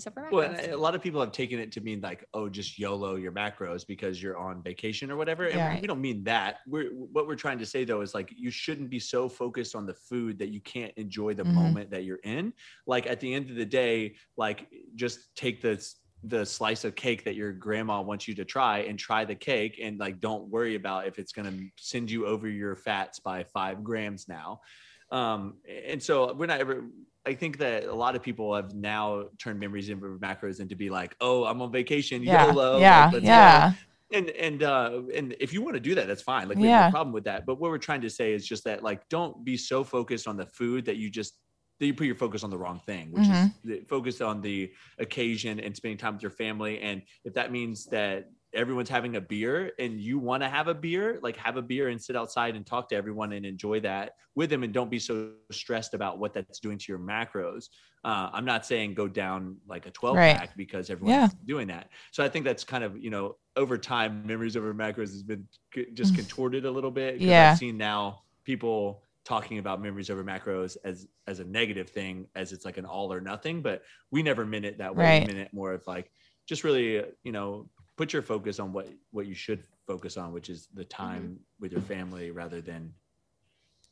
macros Well, a lot of people have taken it to mean like, oh, just YOLO your macros because you're on vacation or whatever. And Yeah. we don't mean that. We're what we're trying to say though is like you shouldn't be so focused on the food that you can't enjoy the Mhm. moment that you're in. Like at the end of the day, like just take the the slice of cake that your grandma wants you to try and try the cake and like don't worry about if it's going to send you over your fats by five grams now um and so we're not ever i think that a lot of people have now turned memories into macros into be like oh i'm on vacation yeah yolo like, yeah go. yeah and and uh and if you want to do that that's fine like we have Yeah. no problem with that but what we're trying to say is just that like don't be so focused on the food that you just that you put your focus on the wrong thing which Mhm. is the, focus on the occasion and spending time with your family and if that means that everyone's having a beer and you want to have a beer like have a beer and sit outside and talk to everyone and enjoy that with them and don't be so stressed about what that's doing to your macros uh, i'm not saying go down like a 12 Right. pack because everyone's Yeah. doing that so i think that's kind of you know over time memories over macros has been c- just contorted a little bit Mm. Yeah. i've seen now people talking about memories over macros as as a negative thing as it's like an all or nothing but we never meant it that way Right. we meant it more of like just really you know put your focus on what what you should focus on which is the time with your family rather than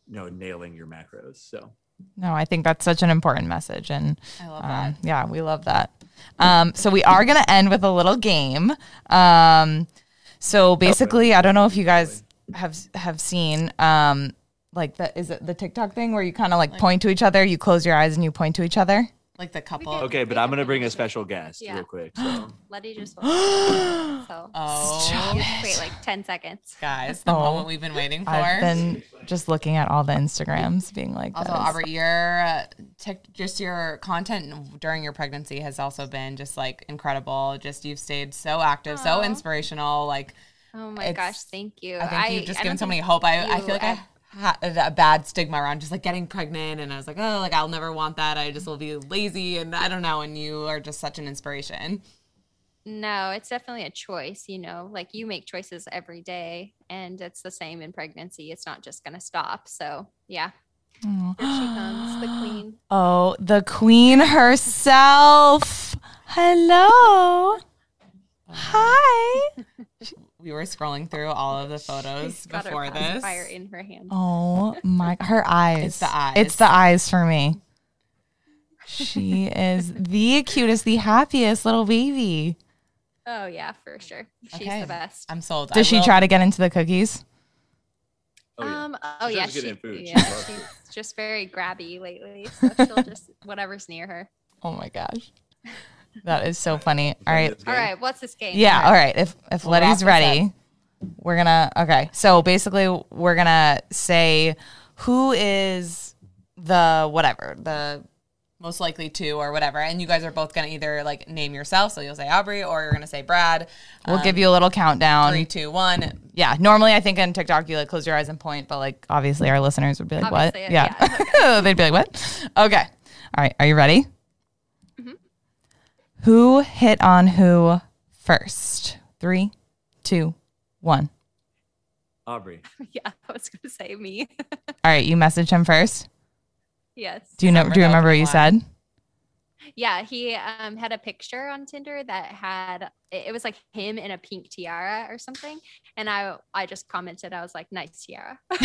you know nailing your macros so no i think that's such an important message and I love that. Um, yeah, we love that. Um, so we are going to end with a little game. Um, so basically, I don't know if you guys have have seen um, like the is it the TikTok thing where you kind of like, point to each other, you close your eyes and you point to each other. Like the couple. can- okay but i'm gonna bring a special guest Yeah. real quick so Letty just woke up, so Oh, you just wait like 10 seconds. guys, the Oh. moment we've been waiting for. I've been just looking at all the Instagrams, being like, Also, that is- Aubrey, your uh, tic- just your content during your pregnancy has also been just like incredible. Just you've stayed so active, so inspirational. Like Oh my It's- gosh, thank you. I think you've just I given don't so many hope. I, I feel like I ev- had a bad stigma around just like getting pregnant, and I was like, oh, like I'll never want that. I just will be lazy, and I don't know. And you are just such an inspiration. No, it's definitely a choice, you know, like you make choices every day and it's the same in pregnancy. It's not just going to stop. So, yeah. Aw. Here she comes, the queen. Oh, the queen herself. Hello. Hi. We were scrolling through all of the photos She's got her before this. Fire in her hand. Oh my, her eyes. It's the eyes. It's the eyes for me. She is the cutest, the happiest little baby. Oh yeah, for sure. She's Okay. the best. I'm sold. I Does she will- try to get into the cookies? Oh, yeah. Um. Oh She yeah. She, in food. She yeah. She's just very grabby lately, so she'll just whatever's near her. Oh my gosh. That is so funny. All right. This All game? right. What's this game? Yeah, all right. If if We'll wrap Letty's this ready, we're gonna okay. So basically we're gonna say who is the whatever, the most likely to or whatever, and you guys are both gonna either like name yourself, so you'll say Aubrey, or you're gonna say Brad. we'll give um, you a little countdown. three, two, one. Yeah. Normally I think on TikTok you like close your eyes and point, but like obviously our listeners would be like, What? Obviously, Yeah. They'd be like, What? Okay. All right. Are you ready? Who hit on who first? Three, two, one. Aubrey. Yeah. I was gonna say me. All right, you messaged him first. yes. Do you know? Do you remember what you said? Yeah, he um had a picture on Tinder that had it it was like him in a pink tiara or something, and I I just commented I was like nice tiara.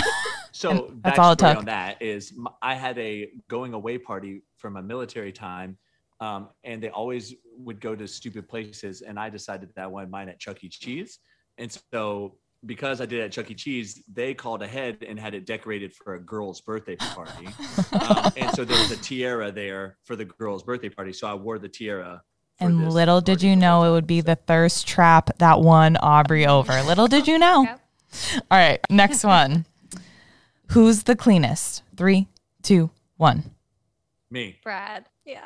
So that's all it backstory took. on that is I had a going away party from a military time, um, and they always would go to stupid places, and I decided that I wanted mine at Chuck E. Cheese, and so because I did it at Chuck E. Cheese, they called ahead and had it decorated for a girl's birthday party, um, and so there was a tiara there for the girl's birthday party, so I wore the tiara. And little did you know it would be the thirst trap that won Aubrey over. Little did you know. Yep. All right, next one. Who's the cleanest? Three, two, one. me. Brad. Yeah.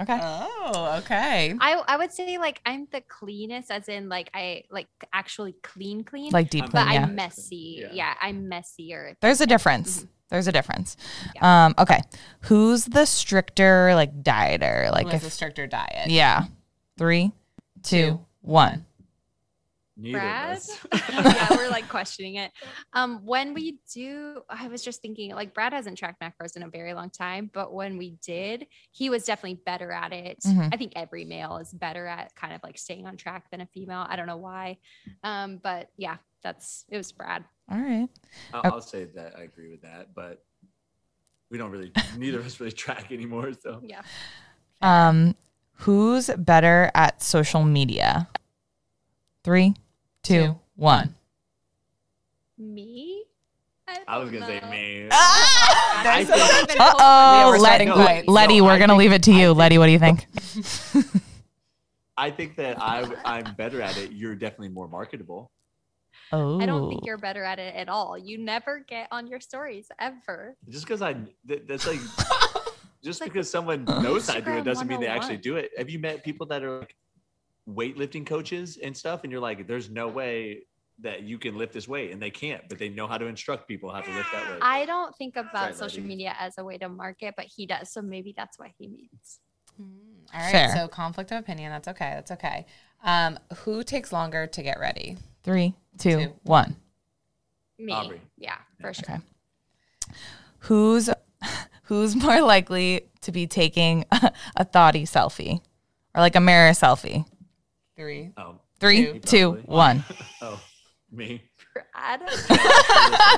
Okay. Oh, okay. I I would say like I'm the cleanest as in like I like actually clean clean. Like deep clean, but yeah. I'm messy. Yeah. Yeah. I'm messier. There's a difference. There's a difference. Um, okay. Who's the stricter like dieter? Like Like a if stricter diet. yeah. Three, two, one. Neither Brad. yeah, we're like questioning it. Um, when we do, I was just thinking like Brad hasn't tracked macros in a very long time, but when we did, he was definitely better at it. Mhm. I think every male is better at kind of like staying on track than a female. I don't know why. Um, but yeah, that's it was Brad. All right. I'll, I'll say that I agree with that, but we don't really, neither of us really track anymore. So Yeah. Um, who's better at social media? Three, two, Two, one. Me? I was gonna say me. Ah! I I think- uh-oh, Letty, No. Letty, no, we're gonna think- leave it to you. think- Letty, what do you think? I think that I, I'm better at it. You're definitely more marketable. Oh, I don't think you're better at it at all. You never get on your stories ever. Just because I, th- that's like, just like because someone knows I do it doesn't mean they actually oh do it. Have you met people that are like weightlifting coaches and stuff? And you're like, there's no way that you can lift this weight, and they can't, but they know how to instruct people how to lift that weight. I don't think about Sorry, social Letty. media as a way to market, but he does. So maybe that's why he means. All right. Fair. So conflict of opinion. That's okay. That's okay. Um, who takes longer to get ready? Three, two, Two. one. Me. Aubrey. Yeah, for sure. Okay. Who's who's more likely to be taking a thoughty selfie or like a mirror selfie? Three. Oh, Three, Me, two, probably. one. oh, me. Brad.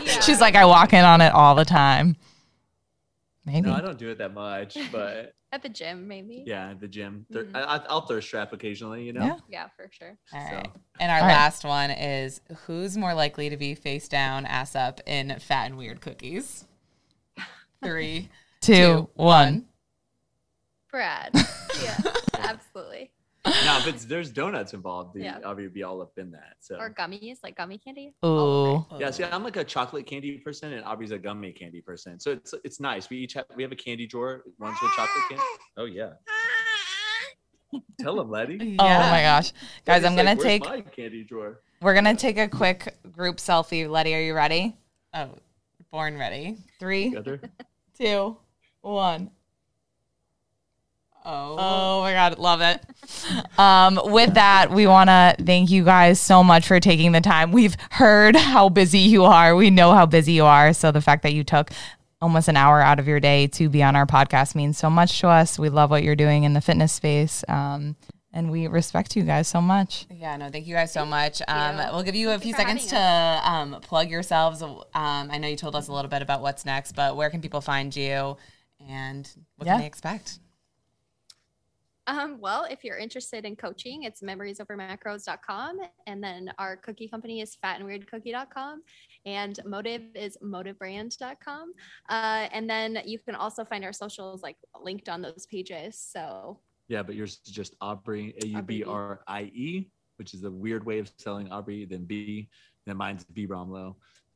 Yeah. She's like, I walk in on it all the time. Maybe. No, I don't do it that much, but At the gym, maybe. yeah, at the gym, Thir- Mhm. I, I- I'll thirst trap occasionally. You know. Yeah. Yeah, for sure. All So- right. And our All right. last one is who's more likely to be face down, ass up in fat and weird cookies? Three, two, two, one. Brad. Yeah, absolutely. Now, if it's there's donuts involved, the, Yeah. I'll be, be all up in that. So Or gummies, like gummy candy. Ooh. yeah, see, I'm like a chocolate candy person, and Aubrey's a gummy candy person. So it's it's nice. We each have we have a candy drawer. One's with chocolate candy. Oh yeah. Tell them, Letty. Oh my gosh. Guys, Letty's I'm gonna like, "Where's take my candy drawer. we're gonna take a quick group selfie. Letty, are you ready? Oh, born ready. Three, Together. two, one. Oh. Oh my god, love it. Um, with that, we want to thank you guys so much for taking the time. We've heard how busy you are. We know how busy you are. So the fact that you took almost an hour out of your day to be on our podcast means so much to us. We love what you're doing in the fitness space. Um, and we respect you guys so much. Yeah, no, thank you guys so much. Um, we'll give you a Thank few you seconds to um, plug yourselves. Um, I know you told us a little bit about what's next, but where can people find you and what Yeah. can they expect? Um, well, if you're interested in coaching, it's memoriesovermacros.com. And then our cookie company is fatandweirdcookie.com. And Modiv is modivbrand.com. Uh, and then you can also find our socials like linked on those pages. So Yeah, but yours is just Aubrey, A U B R I E, which is a weird way of spelling Aubrey, then B, then mine's B Bromlow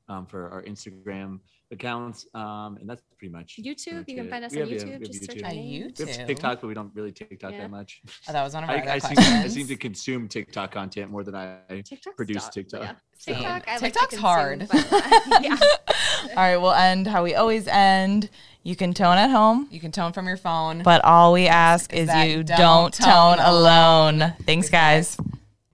um, for our Instagram accounts. Um, and that's pretty much YouTube, pretty you can much find us We on have- yeah, YouTube. we have Just YouTube. our A. YouTube. We have TikTok, but we don't really TikTok Yeah. that much. Oh, that was one of our I, I, seem. I seem to consume TikTok content more than I. TikTok's produce dot- TikTok. Yeah. Same. TikTok, I like TikTok's consume, hard. uh, yeah. All right, we'll end how we always end. You can tone at home, You can tone from your phone. but all we ask Is is you don't don't tone tone alone. Thanks, guys.